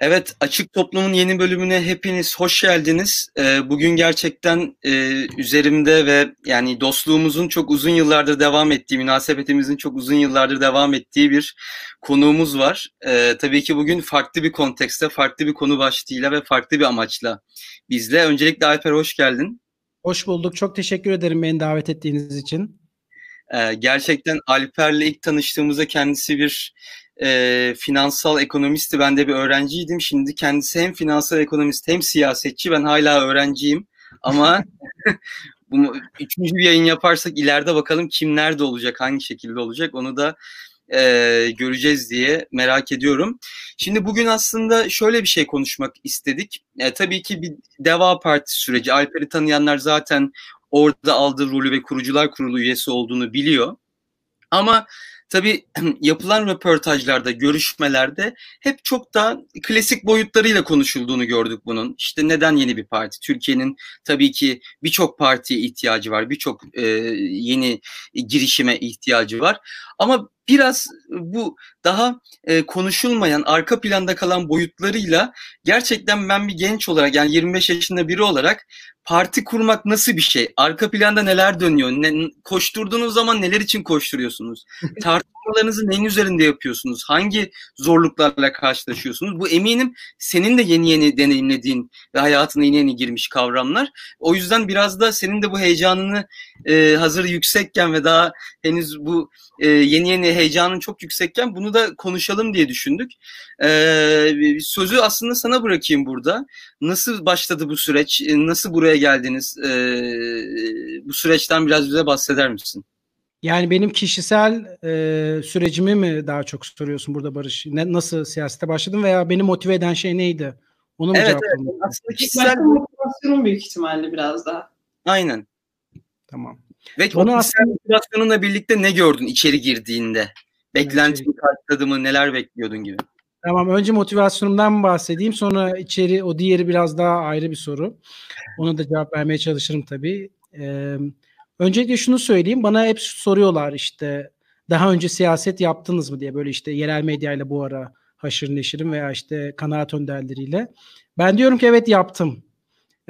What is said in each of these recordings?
Evet, Açık Toplum'un yeni bölümüne hepiniz hoş geldiniz. Ee, bugün gerçekten e, üzerimde ve yani dostluğumuzun çok uzun yıllardır devam ettiği, münasebetimizin çok uzun yıllardır devam ettiği bir konuğumuz var. Ee, tabii ki bugün farklı bir kontekste, farklı bir konu başlığıyla ve farklı bir amaçla bizle. Öncelikle Alper hoş geldin. Hoş bulduk. Çok teşekkür ederim beni davet ettiğiniz için. Ee, gerçekten Alper'le ilk tanıştığımızda kendisi bir e, finansal ekonomisti. Ben de bir öğrenciydim. Şimdi kendisi hem finansal ekonomist hem siyasetçi. Ben hala öğrenciyim. Ama bunu üçüncü bir yayın yaparsak ileride bakalım kim nerede olacak, hangi şekilde olacak onu da e, göreceğiz diye merak ediyorum. Şimdi bugün aslında şöyle bir şey konuşmak istedik. E, tabii ki bir Deva Partisi süreci. Alper'i tanıyanlar zaten orada aldığı rolü ve kurucular kurulu üyesi olduğunu biliyor. Ama tabii yapılan röportajlarda, görüşmelerde hep çok da klasik boyutlarıyla konuşulduğunu gördük bunun. İşte neden yeni bir parti? Türkiye'nin tabii ki birçok partiye ihtiyacı var, birçok e, yeni girişime ihtiyacı var. Ama biraz bu daha e, konuşulmayan, arka planda kalan boyutlarıyla gerçekten ben bir genç olarak yani 25 yaşında biri olarak parti kurmak nasıl bir şey? Arka planda neler dönüyor? Ne, koşturduğunuz zaman neler için koşturuyorsunuz? Tartışmalarınızı neyin üzerinde yapıyorsunuz? Hangi zorluklarla karşılaşıyorsunuz? Bu eminim senin de yeni yeni deneyimlediğin ve hayatına yeni yeni girmiş kavramlar. O yüzden biraz da senin de bu heyecanını e, hazır yüksekken ve daha henüz bu e, yeni yeni heyecanın çok yüksekken bunu da konuşalım diye düşündük. E, sözü aslında sana bırakayım burada. Nasıl başladı bu süreç? E, nasıl buraya geldiniz? E, bu süreçten biraz bize bahseder misin? Yani benim kişisel e, sürecimi mi daha çok soruyorsun burada Barış? Ne, nasıl siyasete başladım veya beni motive eden şey neydi? Onu mu evet, evet. Aslında kişisel motivasyonun büyük ihtimalle biraz daha. Aynen. Tamam. Ve Onu aslında motivasyonunla birlikte ne gördün içeri girdiğinde? Beklentini karşıladı mı? Neler bekliyordun gibi? Tamam önce motivasyonumdan bahsedeyim. Sonra içeri o diğeri biraz daha ayrı bir soru. Ona da cevap vermeye çalışırım tabii. Ee, öncelikle şunu söyleyeyim. Bana hep soruyorlar işte daha önce siyaset yaptınız mı diye böyle işte yerel medyayla bu ara haşır neşirim veya işte kanaat önderleriyle. Ben diyorum ki evet yaptım.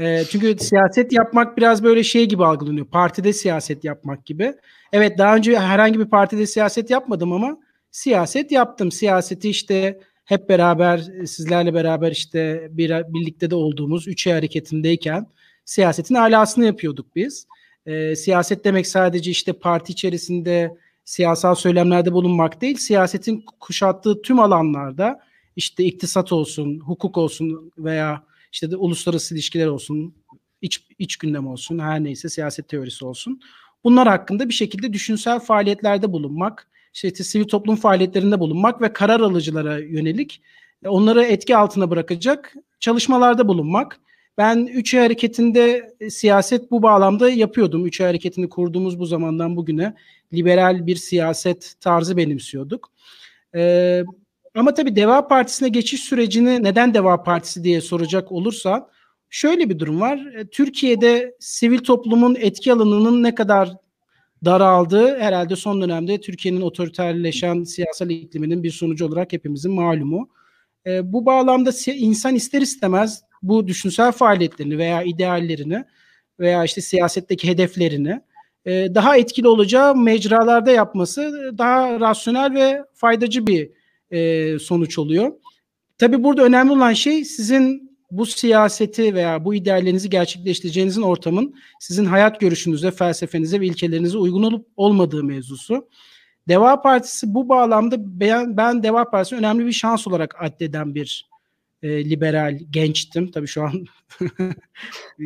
E, çünkü siyaset yapmak biraz böyle şey gibi algılanıyor. Partide siyaset yapmak gibi. Evet daha önce herhangi bir partide siyaset yapmadım ama siyaset yaptım. Siyaseti işte hep beraber sizlerle beraber işte bir, birlikte de olduğumuz üçe hareketindeyken siyasetin alasını yapıyorduk biz. E, siyaset demek sadece işte parti içerisinde siyasal söylemlerde bulunmak değil, siyasetin kuşattığı tüm alanlarda işte iktisat olsun, hukuk olsun veya işte de uluslararası ilişkiler olsun, iç, iç gündem olsun, her neyse siyaset teorisi olsun. Bunlar hakkında bir şekilde düşünsel faaliyetlerde bulunmak, işte sivil toplum faaliyetlerinde bulunmak ve karar alıcılara yönelik e, onları etki altına bırakacak çalışmalarda bulunmak. Ben üç hareketinde e, siyaset bu bağlamda yapıyordum. Üç hareketini kurduğumuz bu zamandan bugüne liberal bir siyaset tarzı benimsiyorduk. Ee, ama tabii Deva Partisi'ne geçiş sürecini neden Deva Partisi diye soracak olursa şöyle bir durum var. E, Türkiye'de sivil toplumun etki alanının ne kadar daraldığı herhalde son dönemde Türkiye'nin otoriterleşen siyasal ikliminin bir sonucu olarak hepimizin malumu. E, bu bağlamda insan ister istemez bu düşünsel faaliyetlerini veya ideallerini veya işte siyasetteki hedeflerini e, daha etkili olacağı mecralarda yapması daha rasyonel ve faydacı bir e, sonuç oluyor. Tabi burada önemli olan şey sizin bu siyaseti veya bu ideallerinizi gerçekleştireceğinizin ortamın sizin hayat görüşünüze, felsefenize ve ilkelerinize uygun olup olmadığı mevzusu. Deva Partisi bu bağlamda ben, ben Deva Partisi önemli bir şans olarak addeden bir e, liberal gençtim. Tabii şu an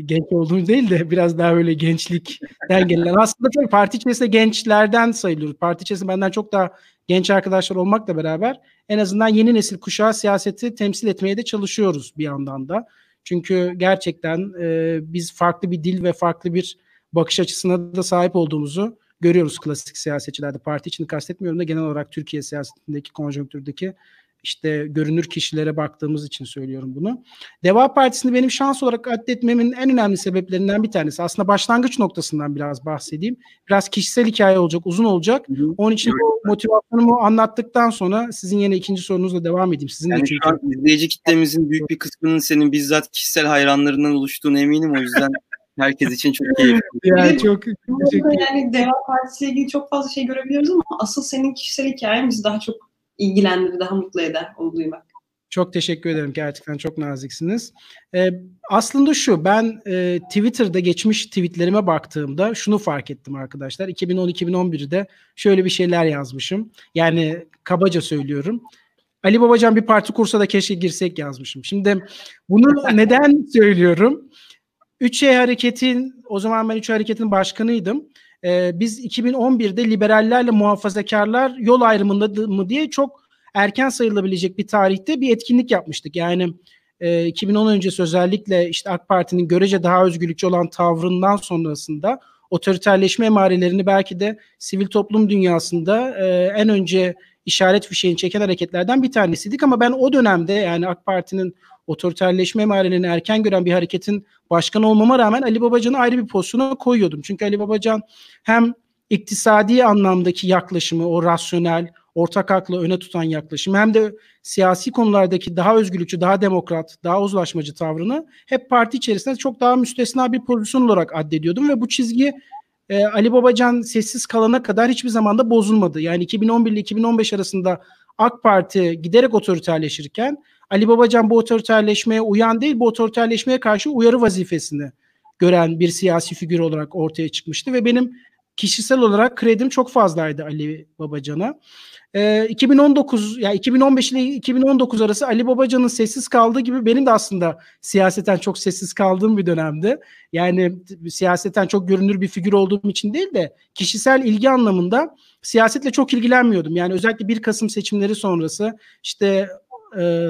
genç olduğum değil de biraz daha böyle gençlikten gelen. Aslında tabii parti içerisinde gençlerden sayılıyoruz. Parti içerisinde benden çok daha genç arkadaşlar olmakla beraber en azından yeni nesil kuşağı siyaseti temsil etmeye de çalışıyoruz bir yandan da. Çünkü gerçekten e, biz farklı bir dil ve farklı bir bakış açısına da sahip olduğumuzu görüyoruz klasik siyasetçilerde. Parti için kastetmiyorum da genel olarak Türkiye siyasetindeki konjonktürdeki işte görünür kişilere baktığımız için söylüyorum bunu. Deva Partisi'ni benim şans olarak addetmemin en önemli sebeplerinden bir tanesi. Aslında başlangıç noktasından biraz bahsedeyim. Biraz kişisel hikaye olacak, uzun olacak. Hı hı. Onun için evet. bu motivasyonumu anlattıktan sonra sizin yine ikinci sorunuzla devam edeyim. Sizin yani de çünkü... şu an izleyici kitlemizin büyük bir kısmının senin bizzat kişisel hayranlarından oluştuğunu eminim. O yüzden herkes için çok keyifli. Yani çok teşekkür Yani Deva Partisi ile ilgili çok fazla şey görebiliyoruz ama asıl senin kişisel hikayen bizi daha çok ilgilendirir, daha mutlu eder onu duymak. Çok teşekkür ederim. Gerçekten çok naziksiniz. Ee, aslında şu, ben e, Twitter'da geçmiş tweetlerime baktığımda şunu fark ettim arkadaşlar. 2010-2011'de şöyle bir şeyler yazmışım. Yani kabaca söylüyorum. Ali Babacan bir parti kursa da keşke girsek yazmışım. Şimdi bunu neden söylüyorum? Üç şey hareketin, o zaman ben Üç hareketin başkanıydım. Ee, biz 2011'de liberallerle muhafazakarlar yol ayrımında mı diye çok erken sayılabilecek bir tarihte bir etkinlik yapmıştık. Yani e, 2010 öncesi özellikle işte AK Parti'nin görece daha özgürlükçü olan tavrından sonrasında otoriterleşme emarelerini belki de sivil toplum dünyasında e, en önce işaret fişeğini çeken hareketlerden bir tanesiydik ama ben o dönemde yani AK Parti'nin otoriterleşme emarelerini erken gören bir hareketin başkan olmama rağmen Ali Babacan'ı ayrı bir pozisyona koyuyordum. Çünkü Ali Babacan hem iktisadi anlamdaki yaklaşımı, o rasyonel, ortak aklı öne tutan yaklaşım hem de siyasi konulardaki daha özgürlükçü, daha demokrat, daha uzlaşmacı tavrını hep parti içerisinde çok daha müstesna bir pozisyon olarak addediyordum ve bu çizgi e, Ali Babacan sessiz kalana kadar hiçbir zaman da bozulmadı. Yani 2011 ile 2015 arasında AK Parti giderek otoriterleşirken Ali Babacan bu otoriterleşmeye uyan değil, bu otoriterleşmeye karşı uyarı vazifesini gören bir siyasi figür olarak ortaya çıkmıştı ve benim kişisel olarak kredim çok fazlaydı Ali Babacan'a. Ee, 2019 ya yani 2015 ile 2019 arası Ali Babacan'ın sessiz kaldığı gibi benim de aslında siyaseten çok sessiz kaldığım bir dönemde. Yani siyaseten çok görünür bir figür olduğum için değil de kişisel ilgi anlamında siyasetle çok ilgilenmiyordum. Yani özellikle 1 Kasım seçimleri sonrası işte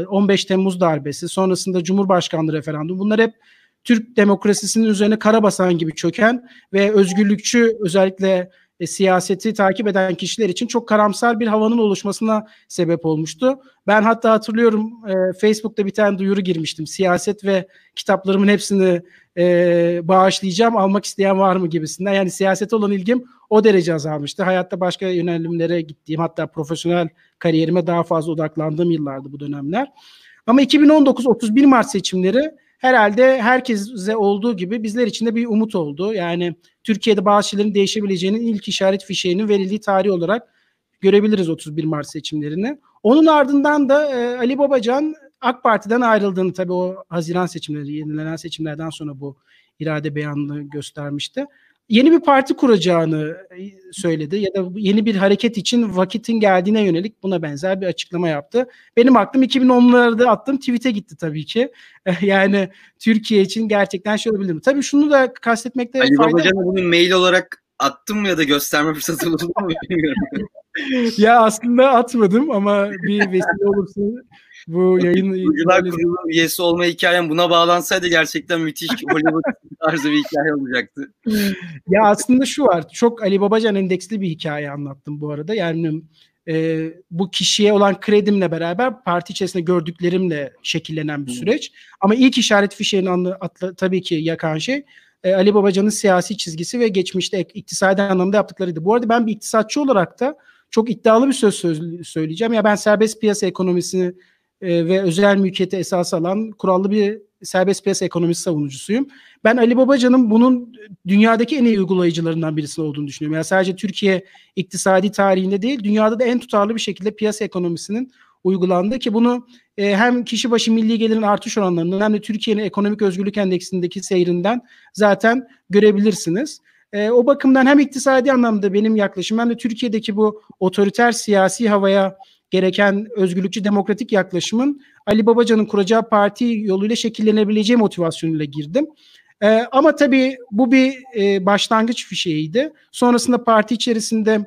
15 Temmuz darbesi, sonrasında Cumhurbaşkanlığı referandum bunlar hep Türk demokrasisinin üzerine kara basan gibi çöken ve özgürlükçü özellikle e, siyaseti takip eden kişiler için çok karamsar bir havanın oluşmasına sebep olmuştu. Ben hatta hatırlıyorum e, Facebook'ta bir tane duyuru girmiştim. Siyaset ve kitaplarımın hepsini e, bağışlayacağım, almak isteyen var mı gibisinden. Yani siyasete olan ilgim o derece azalmıştı. Hayatta başka yönelimlere gittiğim hatta profesyonel kariyerime daha fazla odaklandığım yıllardı bu dönemler. Ama 2019 31 Mart seçimleri herhalde herkese olduğu gibi bizler için de bir umut oldu. Yani Türkiye'de bazı şeylerin değişebileceğinin ilk işaret fişeğinin verildiği tarih olarak görebiliriz 31 Mart seçimlerini. Onun ardından da e, Ali Babacan AK Parti'den ayrıldığını tabii o Haziran seçimleri, yenilenen seçimlerden sonra bu irade beyanını göstermişti yeni bir parti kuracağını e, söyledi ya da yeni bir hareket için vakitin geldiğine yönelik buna benzer bir açıklama yaptı. Benim aklım 2010'larda attığım tweet'e gitti tabii ki. yani Türkiye için gerçekten şey olabilir mi? Tabii şunu da kastetmekte Ali fayda Babacan'a bunu mail olarak attım mı ya da gösterme fırsatı buldu mu bilmiyorum. ya aslında atmadım ama bir vesile olursa bu yayın Oyuncular Kurulu üyesi olma hikayem buna bağlansaydı gerçekten müthiş Hollywood tarzı bir hikaye olacaktı. ya aslında şu var. Çok Ali Babacan endeksli bir hikaye anlattım bu arada. Yani e, bu kişiye olan kredimle beraber parti içerisinde gördüklerimle şekillenen bir süreç. Ama ilk işaret fişeğini anla, atla, tabii ki yakan şey e, Ali Babacan'ın siyasi çizgisi ve geçmişte iktisadi anlamda yaptıklarıydı. Bu arada ben bir iktisatçı olarak da çok iddialı bir söz söyleyeceğim. Ya ben serbest piyasa ekonomisini e, ve özel mülkiyeti esas alan kurallı bir serbest piyasa ekonomisi savunucusuyum. Ben Ali Babacan'ın bunun dünyadaki en iyi uygulayıcılarından birisi olduğunu düşünüyorum. Yani sadece Türkiye iktisadi tarihinde değil, dünyada da en tutarlı bir şekilde piyasa ekonomisinin uygulandı ki bunu e, hem kişi başı milli gelirin artış oranlarından hem de Türkiye'nin ekonomik özgürlük endeksindeki seyrinden zaten görebilirsiniz. E, o bakımdan hem iktisadi anlamda benim yaklaşımım hem de Türkiye'deki bu otoriter siyasi havaya gereken özgürlükçü demokratik yaklaşımın Ali Babacan'ın kuracağı parti yoluyla şekillenebileceği motivasyonuyla girdim. Ee, ama tabii bu bir e, başlangıç fişeğiydi. Sonrasında parti içerisinde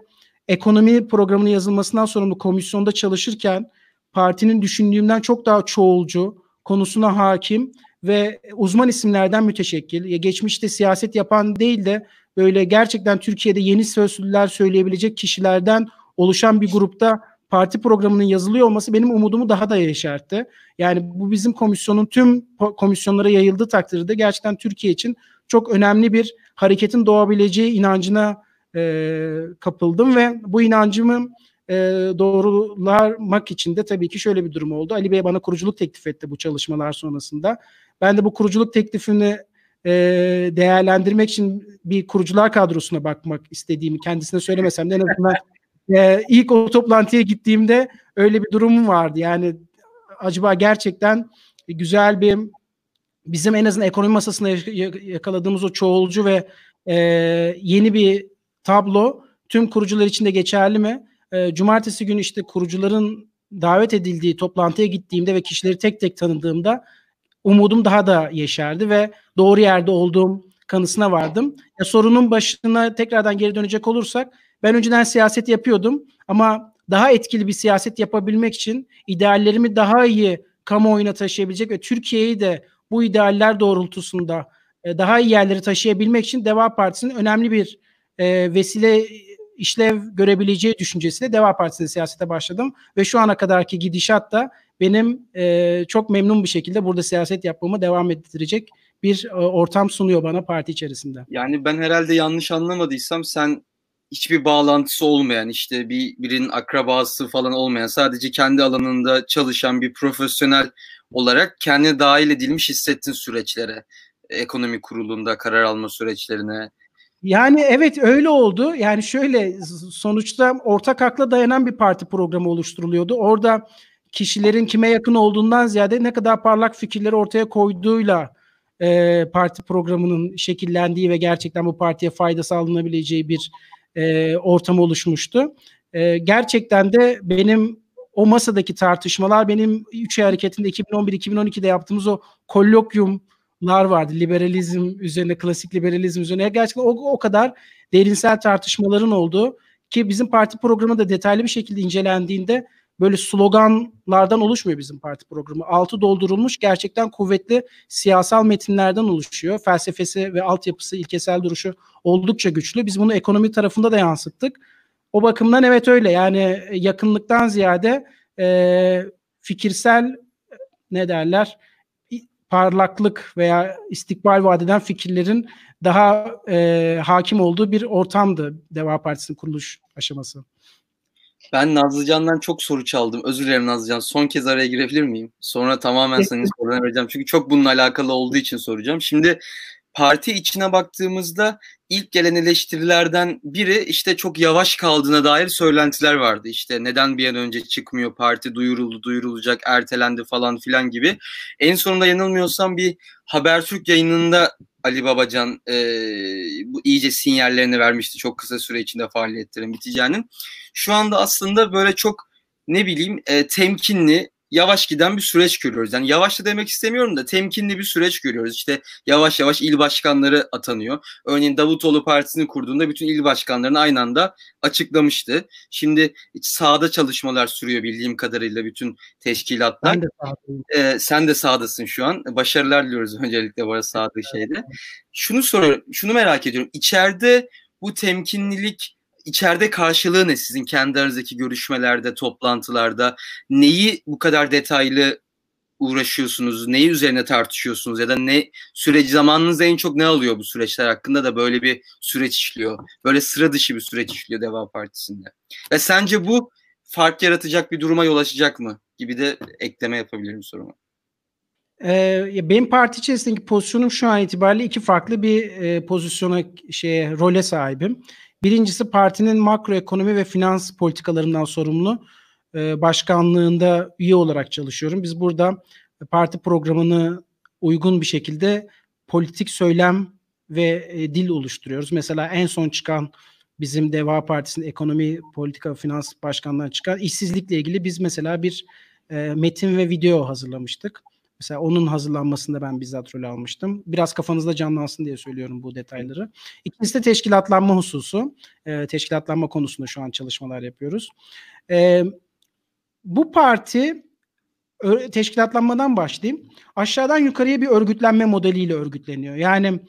ekonomi programının yazılmasından sorumlu komisyonda çalışırken partinin düşündüğümden çok daha çoğulcu, konusuna hakim ve uzman isimlerden müteşekkil. Geçmişte siyaset yapan değil de böyle gerçekten Türkiye'de yeni sözlüler söyleyebilecek kişilerden oluşan bir grupta parti programının yazılıyor olması benim umudumu daha da yeşertti. Yani bu bizim komisyonun tüm komisyonlara yayıldığı takdirde gerçekten Türkiye için çok önemli bir hareketin doğabileceği inancına e, kapıldım ve bu inancımı e, doğrulamak için de tabii ki şöyle bir durum oldu. Ali Bey bana kuruculuk teklif etti bu çalışmalar sonrasında. Ben de bu kuruculuk teklifini e, değerlendirmek için bir kurucular kadrosuna bakmak istediğimi kendisine söylemesem de en azından e, ilk o toplantıya gittiğimde öyle bir durumum vardı. Yani acaba gerçekten güzel bir bizim en azından ekonomi masasında yakaladığımız o çoğulcu ve e, yeni bir tablo tüm kurucular için de geçerli mi? E, cumartesi günü işte kurucuların davet edildiği toplantıya gittiğimde ve kişileri tek tek tanıdığımda umudum daha da yeşerdi ve doğru yerde olduğum kanısına vardım. Ya sorunun başına tekrardan geri dönecek olursak ben önceden siyaset yapıyordum ama daha etkili bir siyaset yapabilmek için ideallerimi daha iyi kamuoyuna taşıyabilecek ve Türkiye'yi de bu idealler doğrultusunda e, daha iyi yerleri taşıyabilmek için Deva Partisi'nin önemli bir e, vesile işlev görebileceği düşüncesiyle Deva Partisi'nde siyasete başladım ve şu ana kadarki gidişat da benim e, çok memnun bir şekilde burada siyaset yapmamı devam ettirecek bir e, ortam sunuyor bana parti içerisinde. Yani ben herhalde yanlış anlamadıysam sen hiçbir bağlantısı olmayan işte bir birinin akrabası falan olmayan sadece kendi alanında çalışan bir profesyonel olarak kendine dahil edilmiş hissettin süreçlere ekonomi kurulunda karar alma süreçlerine yani evet öyle oldu. Yani şöyle sonuçta ortak akla dayanan bir parti programı oluşturuluyordu. Orada kişilerin kime yakın olduğundan ziyade ne kadar parlak fikirleri ortaya koyduğuyla e, parti programının şekillendiği ve gerçekten bu partiye fayda sağlanabileceği bir e, ortam oluşmuştu. E, gerçekten de benim o masadaki tartışmalar benim 3 hareketinde 2011-2012'de yaptığımız o kolokyumlar vardı. Liberalizm üzerine, klasik liberalizm üzerine. Gerçekten o, o kadar derinsel tartışmaların olduğu ki bizim parti programı da detaylı bir şekilde incelendiğinde böyle sloganlardan oluşmuyor bizim parti programı. Altı doldurulmuş gerçekten kuvvetli siyasal metinlerden oluşuyor. Felsefesi ve altyapısı, ilkesel duruşu oldukça güçlü. Biz bunu ekonomi tarafında da yansıttık. O bakımdan evet öyle yani yakınlıktan ziyade e, fikirsel ne derler parlaklık veya istikbal vadeden fikirlerin daha e, hakim olduğu bir ortamdı Deva Partisi'nin kuruluş aşaması. Ben Nazlıcan'dan çok soru çaldım. Özür dilerim Nazlıcan. Son kez araya girebilir miyim? Sonra tamamen senin soruna vereceğim. Çünkü çok bununla alakalı olduğu için soracağım. Şimdi parti içine baktığımızda ilk gelen eleştirilerden biri işte çok yavaş kaldığına dair söylentiler vardı. İşte neden bir an önce çıkmıyor parti duyuruldu duyurulacak ertelendi falan filan gibi. En sonunda yanılmıyorsam bir Habertürk yayınında Ali Babacan e, bu iyice sinyallerini vermişti çok kısa süre içinde faaliyetlerin biteceğinin. Şu anda aslında böyle çok ne bileyim e, temkinli yavaş giden bir süreç görüyoruz. Yani yavaş da demek istemiyorum da temkinli bir süreç görüyoruz. İşte yavaş yavaş il başkanları atanıyor. Örneğin Davutoğlu Partisi'ni kurduğunda bütün il başkanlarını aynı anda açıklamıştı. Şimdi sahada çalışmalar sürüyor bildiğim kadarıyla bütün teşkilatlar. Ben de ee, sen de sahadasın şu an. Başarılar diliyoruz öncelikle bu arada sahada şeyde. Şunu soruyorum, şunu merak ediyorum. İçeride bu temkinlilik içeride karşılığı ne sizin kendi aranızdaki görüşmelerde, toplantılarda? Neyi bu kadar detaylı uğraşıyorsunuz? Neyi üzerine tartışıyorsunuz? Ya da ne süreci zamanınızda en çok ne alıyor bu süreçler hakkında da böyle bir süreç işliyor. Böyle sıra dışı bir süreç işliyor Deva Partisi'nde. Ve sence bu fark yaratacak bir duruma yol açacak mı? Gibi de ekleme yapabilirim soruma. Ee, benim parti içerisindeki pozisyonum şu an itibariyle iki farklı bir e, pozisyona şeye role sahibim. Birincisi partinin makroekonomi ve finans politikalarından sorumlu e, başkanlığında üye olarak çalışıyorum. Biz burada parti programını uygun bir şekilde politik söylem ve e, dil oluşturuyoruz. Mesela en son çıkan bizim Deva Partisi'nin ekonomi, politika finans başkanlığına çıkan işsizlikle ilgili biz mesela bir e, metin ve video hazırlamıştık. Mesela onun hazırlanmasında ben bizzat rol almıştım. Biraz kafanızda canlansın diye söylüyorum bu detayları. İkincisi de teşkilatlanma hususu. E, teşkilatlanma konusunda şu an çalışmalar yapıyoruz. E, bu parti teşkilatlanmadan başlayayım. Aşağıdan yukarıya bir örgütlenme modeliyle örgütleniyor. Yani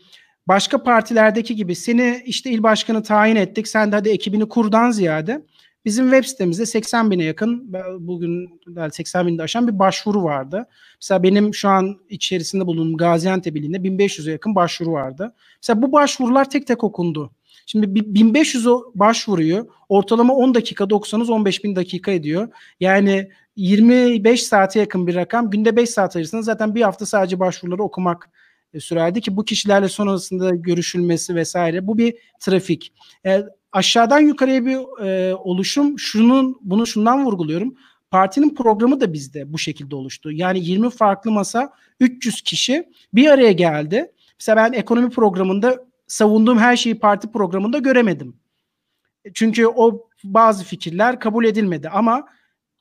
başka partilerdeki gibi seni işte il başkanı tayin ettik sen de hadi ekibini kurdan ziyade bizim web sitemizde 80 bine yakın bugün 80 binde aşan bir başvuru vardı. Mesela benim şu an içerisinde bulunduğum Gaziantep ilinde 1500'e yakın başvuru vardı. Mesela bu başvurular tek tek okundu. Şimdi 1500 başvuruyu ortalama 10 dakika 90 15 bin dakika ediyor. Yani 25 saate yakın bir rakam. Günde 5 saat ayırsanız zaten bir hafta sadece başvuruları okumak e, sürerdi ki bu kişilerle sonrasında görüşülmesi vesaire bu bir trafik. E, aşağıdan yukarıya bir e, oluşum şunun bunu şundan vurguluyorum. Partinin programı da bizde bu şekilde oluştu. Yani 20 farklı masa 300 kişi bir araya geldi. Mesela ben ekonomi programında savunduğum her şeyi parti programında göremedim. Çünkü o bazı fikirler kabul edilmedi ama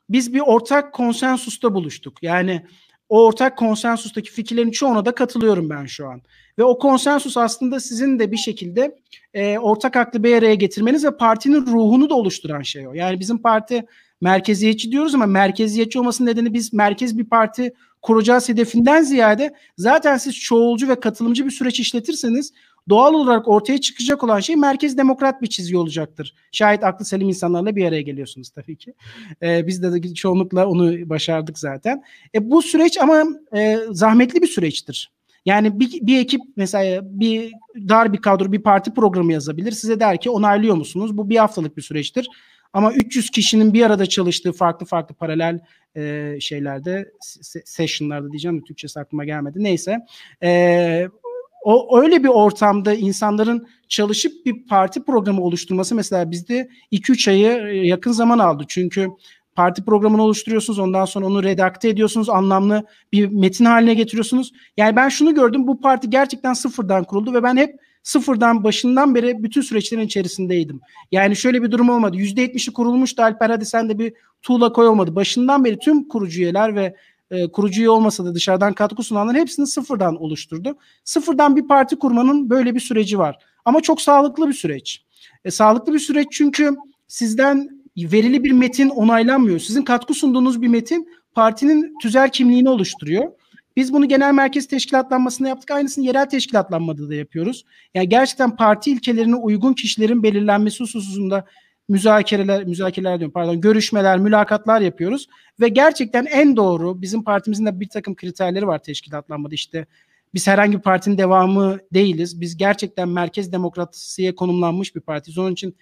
biz bir ortak konsensusta buluştuk. Yani o ortak konsensustaki fikirlerin çoğuna da katılıyorum ben şu an. Ve o konsensus aslında sizin de bir şekilde e, ortak aklı bir araya getirmeniz ve partinin ruhunu da oluşturan şey o. Yani bizim parti merkeziyetçi diyoruz ama merkeziyetçi olmasının nedeni biz merkez bir parti kuracağız hedefinden ziyade zaten siz çoğulcu ve katılımcı bir süreç işletirseniz doğal olarak ortaya çıkacak olan şey merkez demokrat bir çizgi olacaktır. Şayet aklı selim insanlarla bir araya geliyorsunuz tabii ki. Ee, biz de çoğunlukla onu başardık zaten. E, bu süreç ama e, zahmetli bir süreçtir. Yani bir, bir ekip mesela bir dar bir kadro bir parti programı yazabilir. Size der ki onaylıyor musunuz? Bu bir haftalık bir süreçtir. Ama 300 kişinin bir arada çalıştığı farklı farklı paralel e, şeylerde session'larda diyeceğim de Türkçesi aklıma gelmedi. Neyse. E, o öyle bir ortamda insanların çalışıp bir parti programı oluşturması mesela bizde 2-3 ayı yakın zaman aldı. Çünkü parti programını oluşturuyorsunuz ondan sonra onu redakte ediyorsunuz anlamlı bir metin haline getiriyorsunuz. Yani ben şunu gördüm bu parti gerçekten sıfırdan kuruldu ve ben hep sıfırdan başından beri bütün süreçlerin içerisindeydim. Yani şöyle bir durum olmadı. %70'i kurulmuştu Alper hadi sen de bir tuğla koy olmadı. Başından beri tüm kurucu üyeler ve e, kurucu olmasa da dışarıdan katkı sunanların hepsini sıfırdan oluşturdu. Sıfırdan bir parti kurmanın böyle bir süreci var. Ama çok sağlıklı bir süreç. E, sağlıklı bir süreç çünkü sizden verili bir metin onaylanmıyor. Sizin katkı sunduğunuz bir metin partinin tüzel kimliğini oluşturuyor. Biz bunu genel merkez teşkilatlanmasında yaptık. Aynısını yerel teşkilatlanmada da yapıyoruz. Yani gerçekten parti ilkelerine uygun kişilerin belirlenmesi hususunda müzakereler, müzakereler diyorum pardon, görüşmeler, mülakatlar yapıyoruz. Ve gerçekten en doğru bizim partimizin de bir takım kriterleri var teşkilatlanmada işte biz herhangi bir partinin devamı değiliz. Biz gerçekten merkez demokrasiye konumlanmış bir partiyiz. Onun için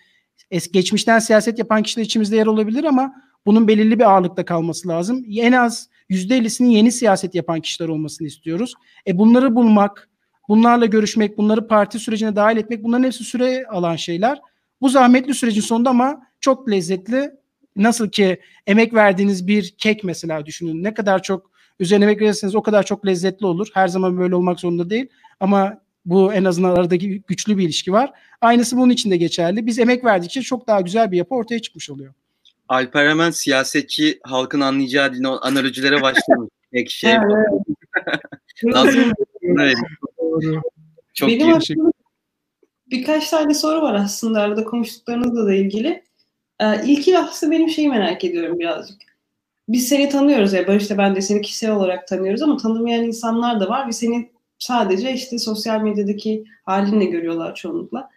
es geçmişten siyaset yapan kişiler içimizde yer olabilir ama bunun belirli bir ağırlıkta kalması lazım. En az %50'sinin yeni siyaset yapan kişiler olmasını istiyoruz. E bunları bulmak, bunlarla görüşmek, bunları parti sürecine dahil etmek bunların hepsi süre alan şeyler. Bu zahmetli sürecin sonunda ama çok lezzetli. Nasıl ki emek verdiğiniz bir kek mesela düşünün. Ne kadar çok üzerine emek verirseniz o kadar çok lezzetli olur. Her zaman böyle olmak zorunda değil. Ama bu en azından aradaki güçlü bir ilişki var. Aynısı bunun için de geçerli. Biz emek verdikçe çok daha güzel bir yapı ortaya çıkmış oluyor. Alper hemen siyasetçi halkın anlayacağı dilin analojilere başlamış. Pek şey. Nasıl? Çok Benim iyi birkaç tane soru var aslında arada konuştuklarınızla da ilgili. Ee, ilki aslında benim şeyi merak ediyorum birazcık. Biz seni tanıyoruz ya Barış'ta ben de seni kişisel olarak tanıyoruz ama tanımayan insanlar da var ve seni sadece işte sosyal medyadaki halinle görüyorlar çoğunlukla.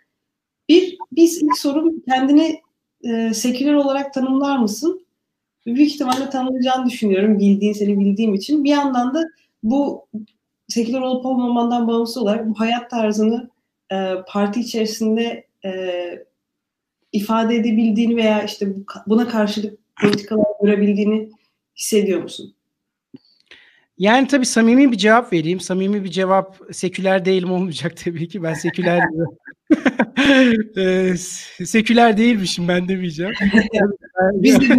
Bir, biz ilk sorum kendini e, seküler olarak tanımlar mısın? Büyük ihtimalle tanımlayacağını düşünüyorum bildiğin seni bildiğim için. Bir yandan da bu seküler olup olmamandan bağımsız olarak bu hayat tarzını e, parti içerisinde e, ifade edebildiğini veya işte buna karşılık politikalar görebildiğini hissediyor musun? Yani tabii samimi bir cevap vereyim. Samimi bir cevap seküler değilim olmayacak tabii ki. Ben seküler e, seküler değilmişim ben demeyeceğim. Biz de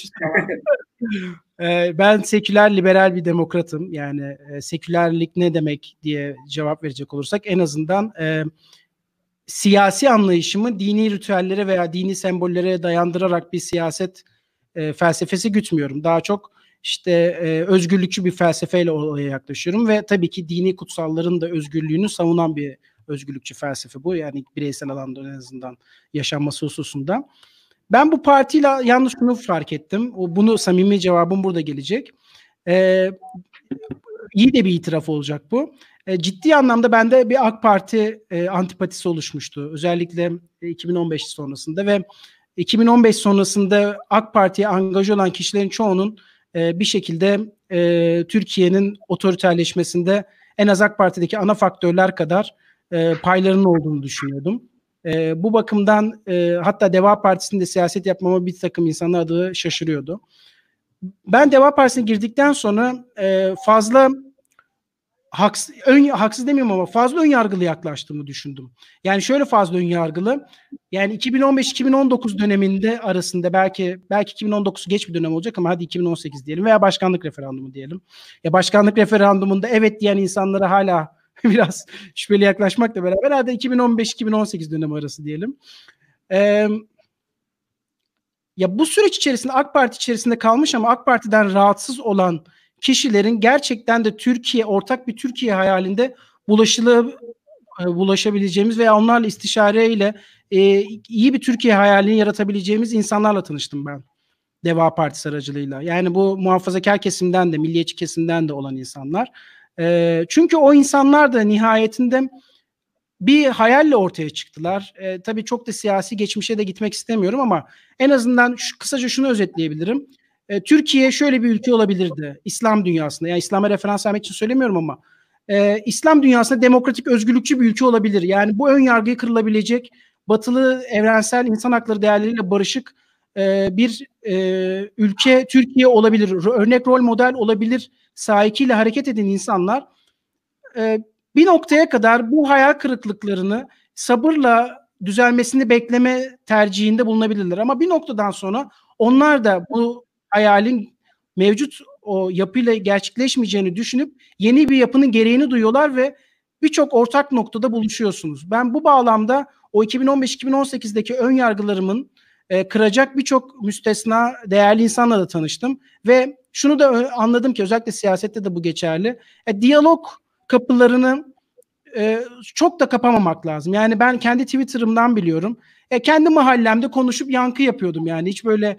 e, ben seküler liberal bir demokratım. Yani e, sekülerlik ne demek diye cevap verecek olursak en azından e, siyasi anlayışımı dini ritüellere veya dini sembollere dayandırarak bir siyaset e, felsefesi gütmüyorum. Daha çok işte e, özgürlükçü bir felsefeyle olaya yaklaşıyorum ve tabii ki dini kutsalların da özgürlüğünü savunan bir özgürlükçü felsefe bu. Yani bireysel alanda en azından yaşanması hususunda. Ben bu partiyle yalnız şunu fark ettim. O Bunu samimi cevabım burada gelecek. E, iyi de bir itiraf olacak bu. E, ciddi anlamda bende bir AK Parti e, antipatisi oluşmuştu. Özellikle 2015 sonrasında ve 2015 sonrasında AK Parti'ye angaj olan kişilerin çoğunun e, bir şekilde e, Türkiye'nin otoriterleşmesinde en az AK Parti'deki ana faktörler kadar e, paylarının olduğunu düşünüyordum. E, bu bakımdan e, hatta Deva Partisi'nde siyaset yapmama bir takım insanlar adı şaşırıyordu. Ben Deva Partisi'ne girdikten sonra e, fazla haksız, ön, haksız demiyorum ama fazla ön yargılı yaklaştığımı düşündüm. Yani şöyle fazla ön yargılı. Yani 2015-2019 döneminde arasında belki belki 2019 geç bir dönem olacak ama hadi 2018 diyelim veya başkanlık referandumu diyelim. Ya başkanlık referandumunda evet diyen insanlara hala biraz şüpheli yaklaşmakla beraber hadi 2015-2018 dönemi arası diyelim. Ee, ya bu süreç içerisinde AK Parti içerisinde kalmış ama AK Parti'den rahatsız olan kişilerin gerçekten de Türkiye ortak bir Türkiye hayalinde bulaşılı bulaşabileceğimiz veya onlarla istişareyle e, iyi bir Türkiye hayalini yaratabileceğimiz insanlarla tanıştım ben. Deva Partisi aracılığıyla. Yani bu muhafazakar kesimden de, milliyetçi kesimden de olan insanlar. E, çünkü o insanlar da nihayetinde bir hayalle ortaya çıktılar. E, tabii çok da siyasi geçmişe de gitmek istemiyorum ama en azından şu, kısaca şunu özetleyebilirim. E, Türkiye şöyle bir ülke olabilirdi İslam dünyasında. Yani İslam'a referans vermek için söylemiyorum ama e, İslam dünyasında demokratik, özgürlükçü bir ülke olabilir. Yani bu ön yargıyı kırılabilecek, batılı evrensel insan hakları değerleriyle barışık e, bir e, ülke Türkiye olabilir. Örnek rol model olabilir. Sahikiyle hareket eden insanlar e, bir noktaya kadar bu hayal kırıklıklarını sabırla düzelmesini bekleme tercihinde bulunabilirler. Ama bir noktadan sonra onlar da bu hayalin mevcut o yapıyla gerçekleşmeyeceğini düşünüp yeni bir yapının gereğini duyuyorlar ve birçok ortak noktada buluşuyorsunuz. Ben bu bağlamda o 2015-2018'deki ön yargılarımın e, kıracak birçok müstesna değerli insanla da tanıştım ve şunu da anladım ki özellikle siyasette de bu geçerli. E, diyalog kapılarını e, çok da kapamamak lazım. Yani ben kendi Twitter'ımdan biliyorum. E, kendi mahallemde konuşup yankı yapıyordum yani hiç böyle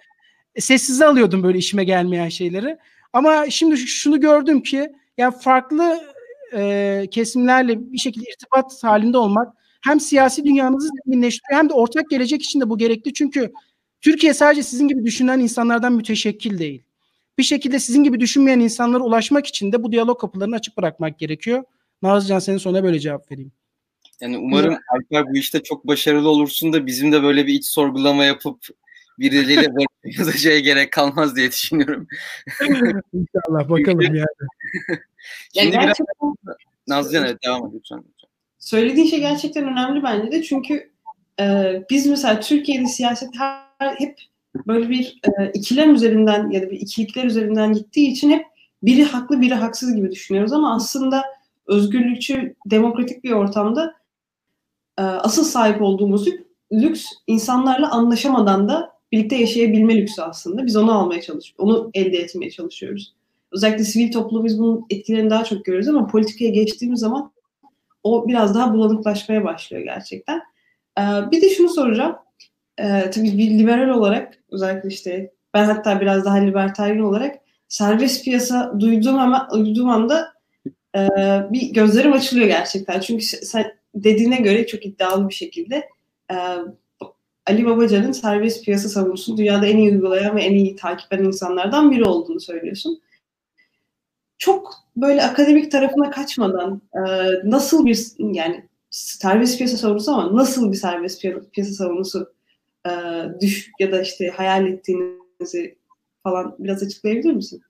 e, sessize alıyordum böyle işime gelmeyen şeyleri. Ama şimdi şunu gördüm ki yani farklı e, kesimlerle bir şekilde irtibat halinde olmak hem siyasi dünyanızı zenginleştiriyor hem de ortak gelecek için de bu gerekli. Çünkü Türkiye sadece sizin gibi düşünen insanlardan müteşekkil değil. Bir şekilde sizin gibi düşünmeyen insanlara ulaşmak için de bu diyalog kapılarını açık bırakmak gerekiyor. Nazlıcan senin sonuna böyle cevap vereyim. Yani umarım Alper bu işte çok başarılı olursun da bizim de böyle bir iç sorgulama yapıp birileriyle yazacağı gerek kalmaz diye düşünüyorum. İnşallah bakalım yani. Şimdi yani biraz Nazlıcan evet devam et lütfen. Söylediğin şey gerçekten önemli bence de çünkü e, biz mesela Türkiye'de siyaset her, hep böyle bir e, ikilem üzerinden ya da bir ikilikler üzerinden gittiği için hep biri haklı biri haksız gibi düşünüyoruz ama aslında özgürlükçü demokratik bir ortamda e, asıl sahip olduğumuz lüks insanlarla anlaşamadan da birlikte yaşayabilme lüksü aslında. Biz onu almaya çalışıyoruz. Onu elde etmeye çalışıyoruz. Özellikle sivil topluluğu biz bunun etkilerini daha çok görüyoruz ama politikaya geçtiğimiz zaman o biraz daha bulanıklaşmaya başlıyor gerçekten. Ee, bir de şunu soracağım. Ee, tabii bir liberal olarak özellikle işte ben hatta biraz daha libertaryen olarak serbest piyasa duyduğum ama duyduğum anda e, bir gözlerim açılıyor gerçekten. Çünkü sen dediğine göre çok iddialı bir şekilde e, Ali Babacan'ın serbest piyasa savunusunu dünyada en iyi uygulayan ve en iyi takip eden insanlardan biri olduğunu söylüyorsun. Çok böyle akademik tarafına kaçmadan e, nasıl bir yani serbest piyasa savunusu ama nasıl bir serbest piyasa savunusu e, düş ya da işte hayal ettiğinizi falan biraz açıklayabilir misin?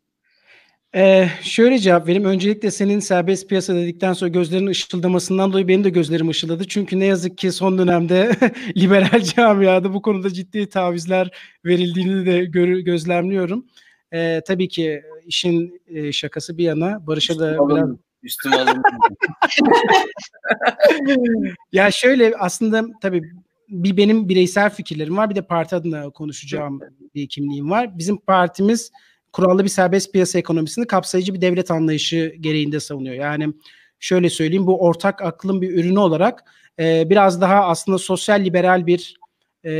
Ee, şöyle cevap vereyim. Öncelikle senin serbest piyasa dedikten sonra gözlerin ışıldamasından dolayı benim de gözlerim ışıldadı. Çünkü ne yazık ki son dönemde liberal camiada bu konuda ciddi tavizler verildiğini de gör, gözlemliyorum. Ee, tabii ki işin e, şakası bir yana Barış'a da biraz... Üstüm alın. ya şöyle aslında tabii bir benim bireysel fikirlerim var bir de parti adına konuşacağım bir kimliğim var. Bizim partimiz kurallı bir serbest piyasa ekonomisini kapsayıcı bir devlet anlayışı gereğinde savunuyor. Yani şöyle söyleyeyim bu ortak aklın bir ürünü olarak e, biraz daha aslında sosyal liberal bir e,